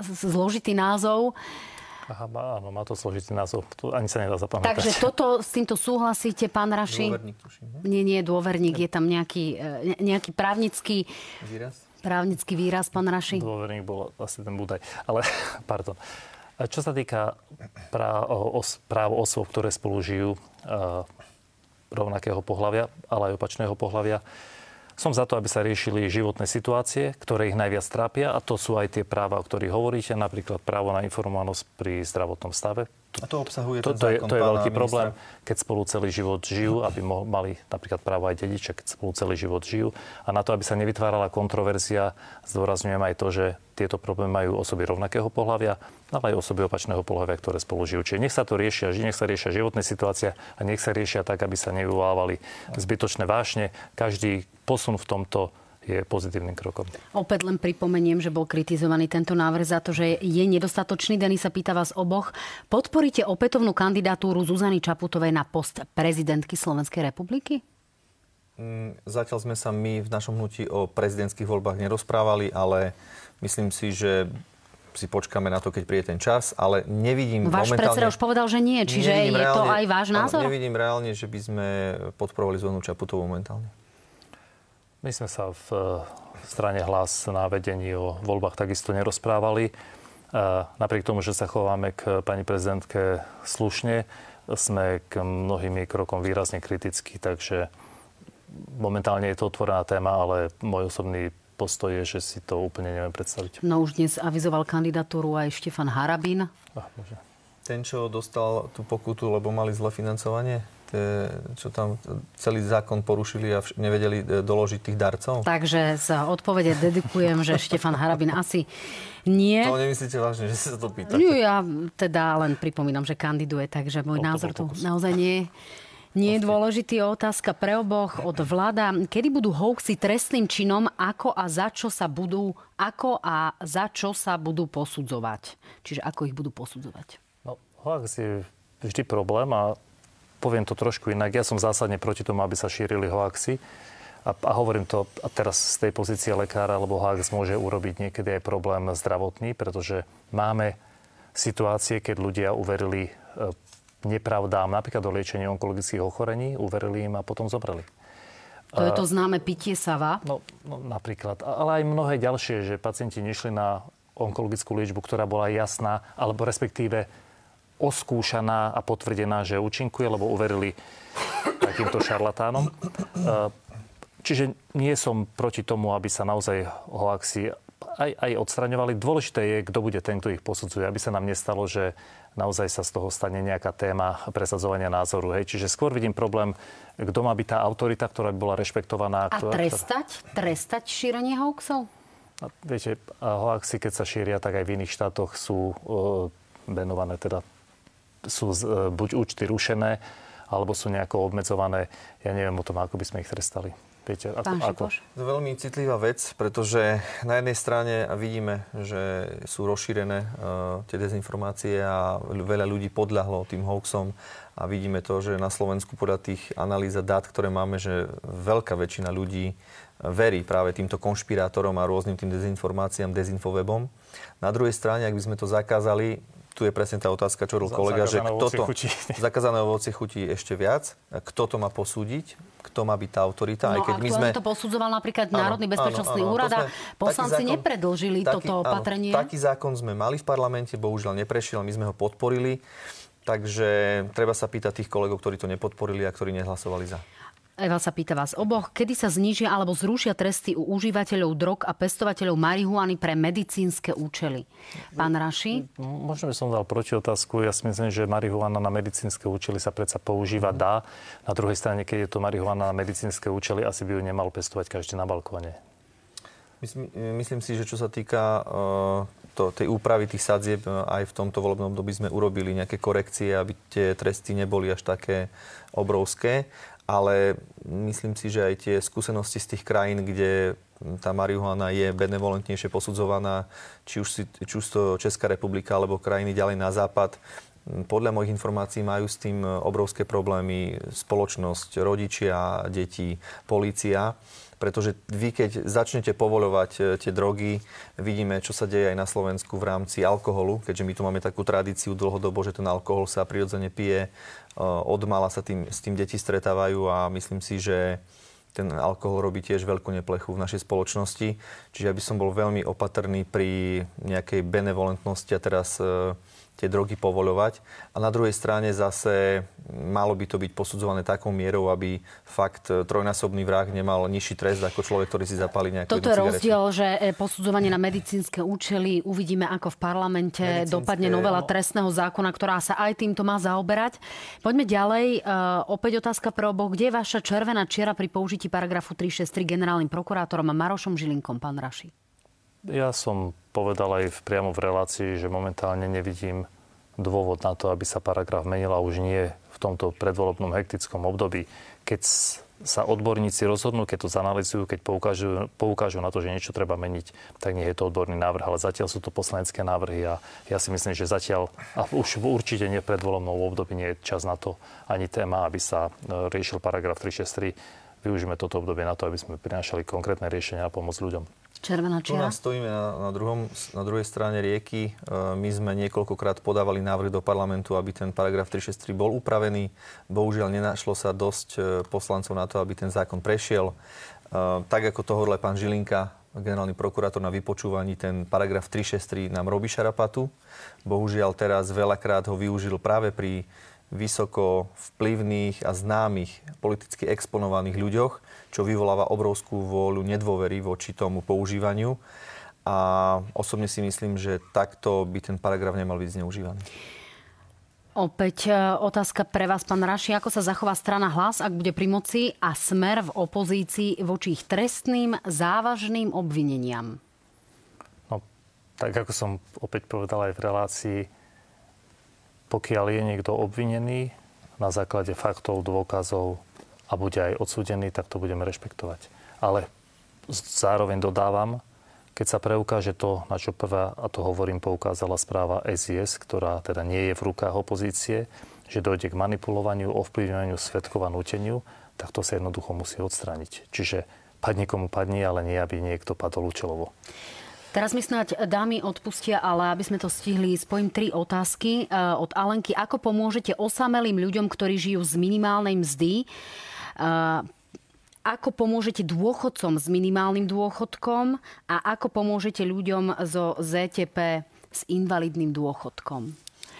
[SPEAKER 1] zložitý názov.
[SPEAKER 3] Aha, má, áno, má to zložitý názov. To ani sa nedá zapamätať.
[SPEAKER 1] Takže toto, s týmto súhlasíte, pán Raši?
[SPEAKER 2] Dôverník, tuším. Ne?
[SPEAKER 1] Nie, nie, dôverník. Je tam nejaký, nejaký právnický...
[SPEAKER 2] Výraz?
[SPEAKER 1] Právnický výraz, pán Raši?
[SPEAKER 3] Dôverník bol asi ten Budaj. Ale, pardon. Čo sa týka práv, os, práv osôb, ktoré spolu žijú, rovnakého pohľavia, ale aj opačného pohľavia. Som za to, aby sa riešili životné situácie, ktoré ich najviac trápia a to sú aj tie práva, o ktorých hovoríte, napríklad právo na informovanosť pri zdravotnom stave.
[SPEAKER 2] A to obsahuje
[SPEAKER 3] to, to, je, to je veľký ministra. problém, keď spolu celý život žijú, aby mo- mali napríklad právo aj dedičia, keď spolu celý život žijú. A na to, aby sa nevytvárala kontroverzia, zdôrazňujem aj to, že tieto problémy majú osoby rovnakého pohľavia, ale aj osoby opačného pohľavia, ktoré spolu žijú. Čiže nech sa to riešia, nech sa riešia životné situácia a nech sa riešia tak, aby sa nevyvolávali zbytočné vášne. Každý posun v tomto je pozitívnym krokom.
[SPEAKER 1] Opäť len pripomeniem, že bol kritizovaný tento návrh za to, že je nedostatočný. Denis sa pýta vás oboch. Podporíte opätovnú kandidatúru Zuzany Čaputovej na post prezidentky Slovenskej republiky?
[SPEAKER 2] Mm, zatiaľ sme sa my v našom hnutí o prezidentských voľbách nerozprávali, ale myslím si, že si počkáme na to, keď príde ten čas, ale nevidím
[SPEAKER 1] Váš
[SPEAKER 2] momentálne...
[SPEAKER 1] predseda už povedal, že nie, čiže je reálne, to aj váš názor?
[SPEAKER 2] Nevidím reálne, že by sme podporovali Zuzanu Čaputovú momentálne.
[SPEAKER 3] My sme sa v strane hlas na vedení o voľbách takisto nerozprávali. Napriek tomu, že sa chováme k pani prezidentke slušne, sme k mnohým jej krokom výrazne kritickí, takže momentálne je to otvorená téma, ale môj osobný postoj je, že si to úplne neviem predstaviť.
[SPEAKER 1] No už dnes avizoval kandidatúru aj Štefan Harabín.
[SPEAKER 3] Ach,
[SPEAKER 2] Ten, čo dostal tú pokutu, lebo mali zle financovanie? Čo tam celý zákon porušili a vš- nevedeli e, doložiť tých darcov?
[SPEAKER 1] Takže sa odpovede dedikujem, že Štefan Harabin asi nie.
[SPEAKER 2] To nemyslíte vážne, že sa to pýtate?
[SPEAKER 1] Nie, ja teda len pripomínam, že kandiduje, takže môj názor tu naozaj nie nie je dôležitý otázka pre oboch od vláda. Kedy budú hoaxy trestným činom, ako a za čo sa budú, ako a za čo sa budú posudzovať? Čiže ako ich budú posudzovať?
[SPEAKER 3] No, hoax je vždy problém a poviem to trošku inak. Ja som zásadne proti tomu, aby sa šírili hoaxy. A, a hovorím to a teraz z tej pozície lekára, lebo hoax môže urobiť niekedy aj problém zdravotný, pretože máme situácie, keď ľudia uverili e, nepravdám, napríklad o liečení onkologických ochorení, uverili im a potom zobrali.
[SPEAKER 1] To je to známe pitie sava?
[SPEAKER 3] No, no napríklad. Ale aj mnohé ďalšie, že pacienti nešli na onkologickú liečbu, ktorá bola jasná, alebo respektíve oskúšaná a potvrdená, že účinkuje, lebo uverili takýmto šarlatánom. E, čiže nie som proti tomu, aby sa naozaj hoaxi aj, aj odstraňovali. Dôležité je, kto bude ten, kto ich posudzuje, aby sa nám nestalo, že naozaj sa z toho stane nejaká téma presadzovania názoru. Hej. Čiže skôr vidím problém, kto má byť tá autorita, ktorá by bola rešpektovaná.
[SPEAKER 1] A ktorá, trestať? Ktorá... Trestať šírenie hoaxov?
[SPEAKER 3] A viete, hoaxy, keď sa šíria, tak aj v iných štátoch sú uh, venované teda sú e, buď účty rušené, alebo sú nejako obmedzované. Ja neviem o tom, ako by sme ich trestali. Peter, ako, ako?
[SPEAKER 2] To je veľmi citlivá vec, pretože na jednej strane vidíme, že sú rozšírené uh, tie dezinformácie a veľa ľudí podľahlo tým hoaxom a vidíme to, že na Slovensku podľa tých analýz a dát, ktoré máme, že veľká väčšina ľudí verí práve týmto konšpirátorom a rôznym tým dezinformáciám, dezinfowebom. Na druhej strane, ak by sme to zakázali, tu je presne tá otázka, čo robil kolega, že kto to...
[SPEAKER 3] Chutí.
[SPEAKER 2] Zakázané ovocie chutí ešte viac. Kto to má posúdiť? Kto má byť tá autorita?
[SPEAKER 1] No,
[SPEAKER 2] Aj keď my sme...
[SPEAKER 1] to posudzoval napríklad
[SPEAKER 2] Áno,
[SPEAKER 1] Národný bezpečnostný
[SPEAKER 2] áno, áno,
[SPEAKER 1] úrad a poslanci
[SPEAKER 2] zákon-
[SPEAKER 1] nepredlžili
[SPEAKER 2] taký-
[SPEAKER 1] toto
[SPEAKER 2] áno,
[SPEAKER 1] opatrenie.
[SPEAKER 2] Taký zákon sme mali v parlamente, bohužiaľ neprešiel, my sme ho podporili. Takže treba sa pýtať tých kolegov, ktorí to nepodporili a ktorí nehlasovali za.
[SPEAKER 1] Eva sa pýta vás oboch, kedy sa znížia alebo zrušia tresty u užívateľov drog a pestovateľov marihuany pre medicínske účely. Pán Raši?
[SPEAKER 3] Možno by som dal protiotázku. Ja si myslím, že marihuana na medicínske účely sa predsa používa dá. Na druhej strane, keď je to marihuana na medicínske účely, asi by ju nemal pestovať každý na balkóne.
[SPEAKER 2] Myslím, myslím si, že čo sa týka uh, to, tej úpravy tých sadzieb, uh, aj v tomto volebnom období sme urobili nejaké korekcie, aby tie tresty neboli až také obrovské. Ale myslím si, že aj tie skúsenosti z tých krajín, kde tá marihuana je benevolentnejšie posudzovaná, či už, si, či už to Česká republika alebo krajiny ďalej na západ, podľa mojich informácií majú s tým obrovské problémy spoločnosť, rodičia, deti, polícia. Pretože vy, keď začnete povoľovať e, tie drogy, vidíme, čo sa deje aj na Slovensku v rámci alkoholu, keďže my tu máme takú tradíciu dlhodobo, že ten alkohol sa prirodzene pije, od mala sa tým, s tým deti stretávajú a myslím si, že ten alkohol robí tiež veľkú neplechu v našej spoločnosti. Čiže ja by som bol veľmi opatrný pri nejakej benevolentnosti a teraz e, tie drogy povoľovať. A na druhej strane zase malo by to byť posudzované takou mierou, aby fakt e, trojnásobný vrah nemal nižší trest ako človek, ktorý si zapálí nejakú
[SPEAKER 1] Toto je rozdiel, že e, posudzovanie na medicínske účely uvidíme, ako v parlamente
[SPEAKER 2] Medicínske,
[SPEAKER 1] dopadne novela
[SPEAKER 2] no.
[SPEAKER 1] trestného zákona, ktorá sa aj týmto má zaoberať. Poďme ďalej. E, opäť otázka pre oboch. Kde je vaša červená čiara pri použití paragrafu 363 generálnym prokurátorom a Marošom Žilinkom, pán Raši?
[SPEAKER 3] Ja som povedal aj v, priamo v relácii, že momentálne nevidím dôvod na to, aby sa paragraf menil a už nie v tomto predvolebnom hektickom období. Keď sa odborníci rozhodnú, keď to zanalizujú, keď poukážu, poukážu na to, že niečo treba meniť, tak nie je to odborný návrh, ale zatiaľ sú to poslanecké návrhy a ja si myslím, že zatiaľ, a už určite nie v predvolebnom období, nie je čas na to ani téma, aby sa e, riešil paragraf 363. Využíme toto obdobie na to, aby sme prinášali konkrétne riešenia a pomoc ľuďom.
[SPEAKER 1] Červená
[SPEAKER 2] Tu
[SPEAKER 1] čiara?
[SPEAKER 2] nás stojíme na, na, druhom, na druhej strane rieky. E, My sme niekoľkokrát podávali návrh do parlamentu, aby ten paragraf 363 bol upravený. Bohužiaľ nenašlo sa dosť e, poslancov na to, aby ten zákon prešiel. E, Tak ako to hovoril pán Žilinka, generálny prokurátor na vypočúvaní, ten paragraf 363 nám robí šarapatu. Bohužiaľ teraz veľakrát ho využil práve pri vysoko vplyvných a známych politicky exponovaných ľuďoch, čo vyvoláva obrovskú vôľu nedôvery voči tomu používaniu. A osobne si myslím, že takto by ten paragraf nemal byť zneužívaný.
[SPEAKER 1] Opäť e, otázka pre vás, pán Raši. Ako sa zachová strana hlas, ak bude pri moci a smer v opozícii voči ich trestným, závažným obvineniam?
[SPEAKER 3] No, tak ako som opäť povedal aj v relácii, pokiaľ je niekto obvinený na základe faktov, dôkazov a bude aj odsúdený, tak to budeme rešpektovať. Ale zároveň dodávam, keď sa preukáže to, na čo prvá, a to hovorím, poukázala správa SIS, ktorá teda nie je v rukách opozície, že dojde k manipulovaniu, ovplyvňovaniu svetkov a núteniu, tak to sa jednoducho musí odstrániť. Čiže padne komu padne, ale nie, aby niekto padol účelovo.
[SPEAKER 1] Teraz mi snáď dámy odpustia, ale aby sme to stihli, spojím tri otázky e, od Alenky. Ako pomôžete osamelým ľuďom, ktorí žijú z minimálnej mzdy? Ako pomôžete dôchodcom s minimálnym dôchodkom? A ako pomôžete ľuďom zo ZTP s invalidným dôchodkom?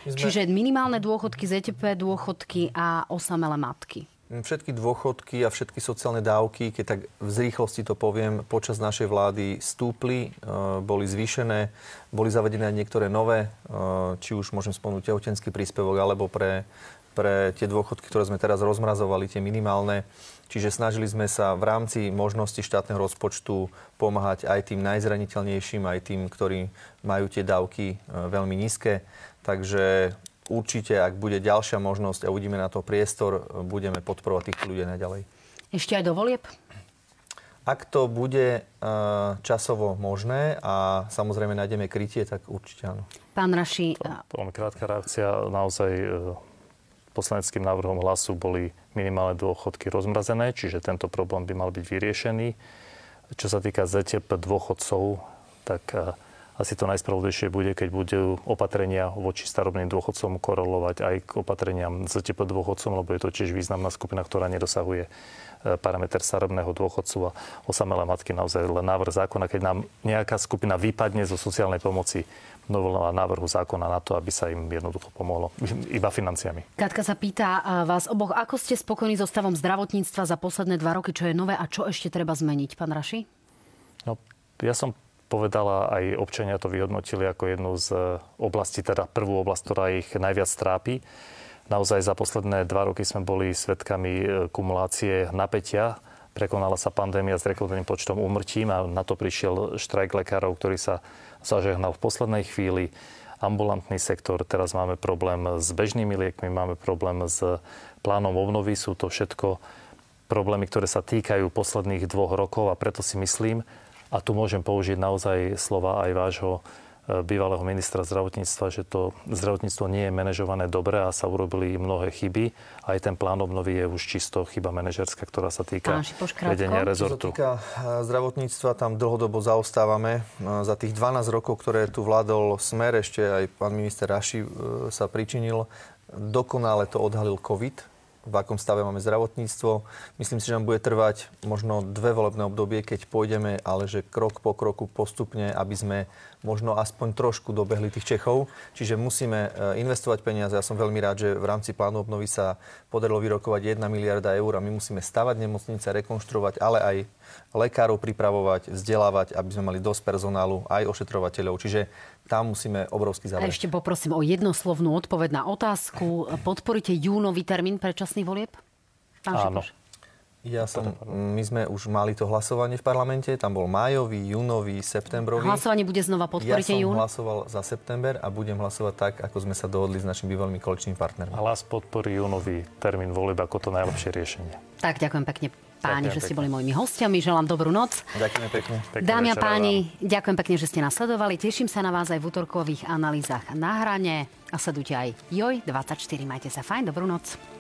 [SPEAKER 2] sme-
[SPEAKER 1] Čiže minimálne dôchodky, ZTP dôchodky a osamelé matky.
[SPEAKER 2] Všetky dôchodky a všetky sociálne dávky, keď tak v zrýchlosti to poviem, počas našej vlády stúpli, e, boli zvýšené, boli zavedené aj niektoré nové, e, či už môžem spomenúť tehotenský príspevok, alebo pre, pre tie dôchodky, ktoré sme teraz rozmrazovali, tie minimálne. Čiže snažili sme sa v rámci možnosti štátneho rozpočtu pomáhať aj tým najzraniteľnejším, aj tým, ktorí majú tie dávky e, veľmi nízke. Takže určite, ak bude ďalšia možnosť a uvidíme na to priestor, budeme podporovať týchto ľudí naďalej.
[SPEAKER 1] Ešte aj do volieb?
[SPEAKER 2] Ak to bude uh, časovo možné a samozrejme nájdeme krytie, tak určite áno.
[SPEAKER 1] Pán Raši...
[SPEAKER 3] Krátka reakcia. Naozaj poslaneckým návrhom hlasu boli minimálne dôchodky rozmrazené, čiže tento problém by mal byť vyriešený. Čo sa týka ZTP dôchodcov, tak uh, asi to najspravodlivejšie bude, keď budú opatrenia voči starobným dôchodcom korelovať aj k opatreniam ZTP dôchodcom, lebo je to tiež významná skupina, ktorá nedosahuje parameter starobného dôchodcu a osamelé matky naozaj len návrh zákona, keď nám nejaká skupina vypadne zo sociálnej pomoci, novela návrhu zákona na to, aby sa im jednoducho pomohlo iba financiami.
[SPEAKER 1] Katka sa pýta vás oboch, ako ste spokojní so stavom zdravotníctva za posledné dva roky, čo je nové a čo ešte treba zmeniť, pán Raši?
[SPEAKER 3] No, ja som povedala, aj občania to vyhodnotili ako jednu z oblastí, teda prvú oblasť, ktorá ich najviac trápi. Naozaj za posledné dva roky sme boli svedkami e, kumulácie napätia. Prekonala sa pandémia s rekordným počtom úmrtím a na to prišiel štrajk lekárov, ktorý sa zažehnal v poslednej chvíli. Ambulantný sektor, teraz máme problém s bežnými liekmi, máme problém s plánom obnovy. Sú to všetko problémy, ktoré sa týkajú posledných dvoch rokov a preto si myslím, a tu môžem použiť naozaj slova aj vášho bývalého ministra zdravotníctva, že to zdravotníctvo nie je manažované dobre a sa urobili mnohé chyby. Aj ten plán obnovy je už čisto chyba manažerská, ktorá sa týka vedenia rezortu.
[SPEAKER 2] Čo sa týka e, zdravotníctva, tam dlhodobo zaostávame. E, za tých 12 rokov, ktoré tu vládol Smer, ešte aj pán minister Raši sa pričinil, dokonale to odhalil COVID, v akom stave máme zdravotníctvo. Myslím si, že nám bude trvať možno dve volebné obdobie, keď pôjdeme, ale že krok po kroku postupne, aby sme možno aspoň trošku dobehli tých Čechov. Čiže musíme e, investovať peniaze. Ja som veľmi rád, že v rámci plánu obnovy sa podarilo vyrokovať 1 miliarda eur a my musíme stavať nemocnice, rekonštruovať, ale aj lekárov pripravovať, vzdelávať, aby sme mali dosť personálu, aj ošetrovateľov. Čiže tam musíme obrovský záver.
[SPEAKER 1] A ešte poprosím o jednoslovnú odpoveď na otázku. Podporíte júnový termín predčasných volieb?
[SPEAKER 3] Pán Áno. Šikoš?
[SPEAKER 2] Ja som, my sme už mali to hlasovanie v parlamente, tam bol májový, júnový, septembrový.
[SPEAKER 1] Hlasovanie bude znova, podporíte jún?
[SPEAKER 2] Ja som hlasoval za september a budem hlasovať tak, ako sme sa dohodli s našimi bývalými koaličnými partnermi.
[SPEAKER 3] Hlas podporí júnový termín volieb ako to najlepšie riešenie.
[SPEAKER 1] Tak, ďakujem pekne páni, ďakujem že ste boli mojimi hostiami. Želám dobrú noc.
[SPEAKER 2] Ďakujem pekne.
[SPEAKER 1] Pekne Dámy a páni, vám. ďakujem pekne, že ste nás sledovali. Teším sa na vás aj v útorkových analýzach na hrane. A sledujte aj Joj24. Majte sa fajn, dobrú noc.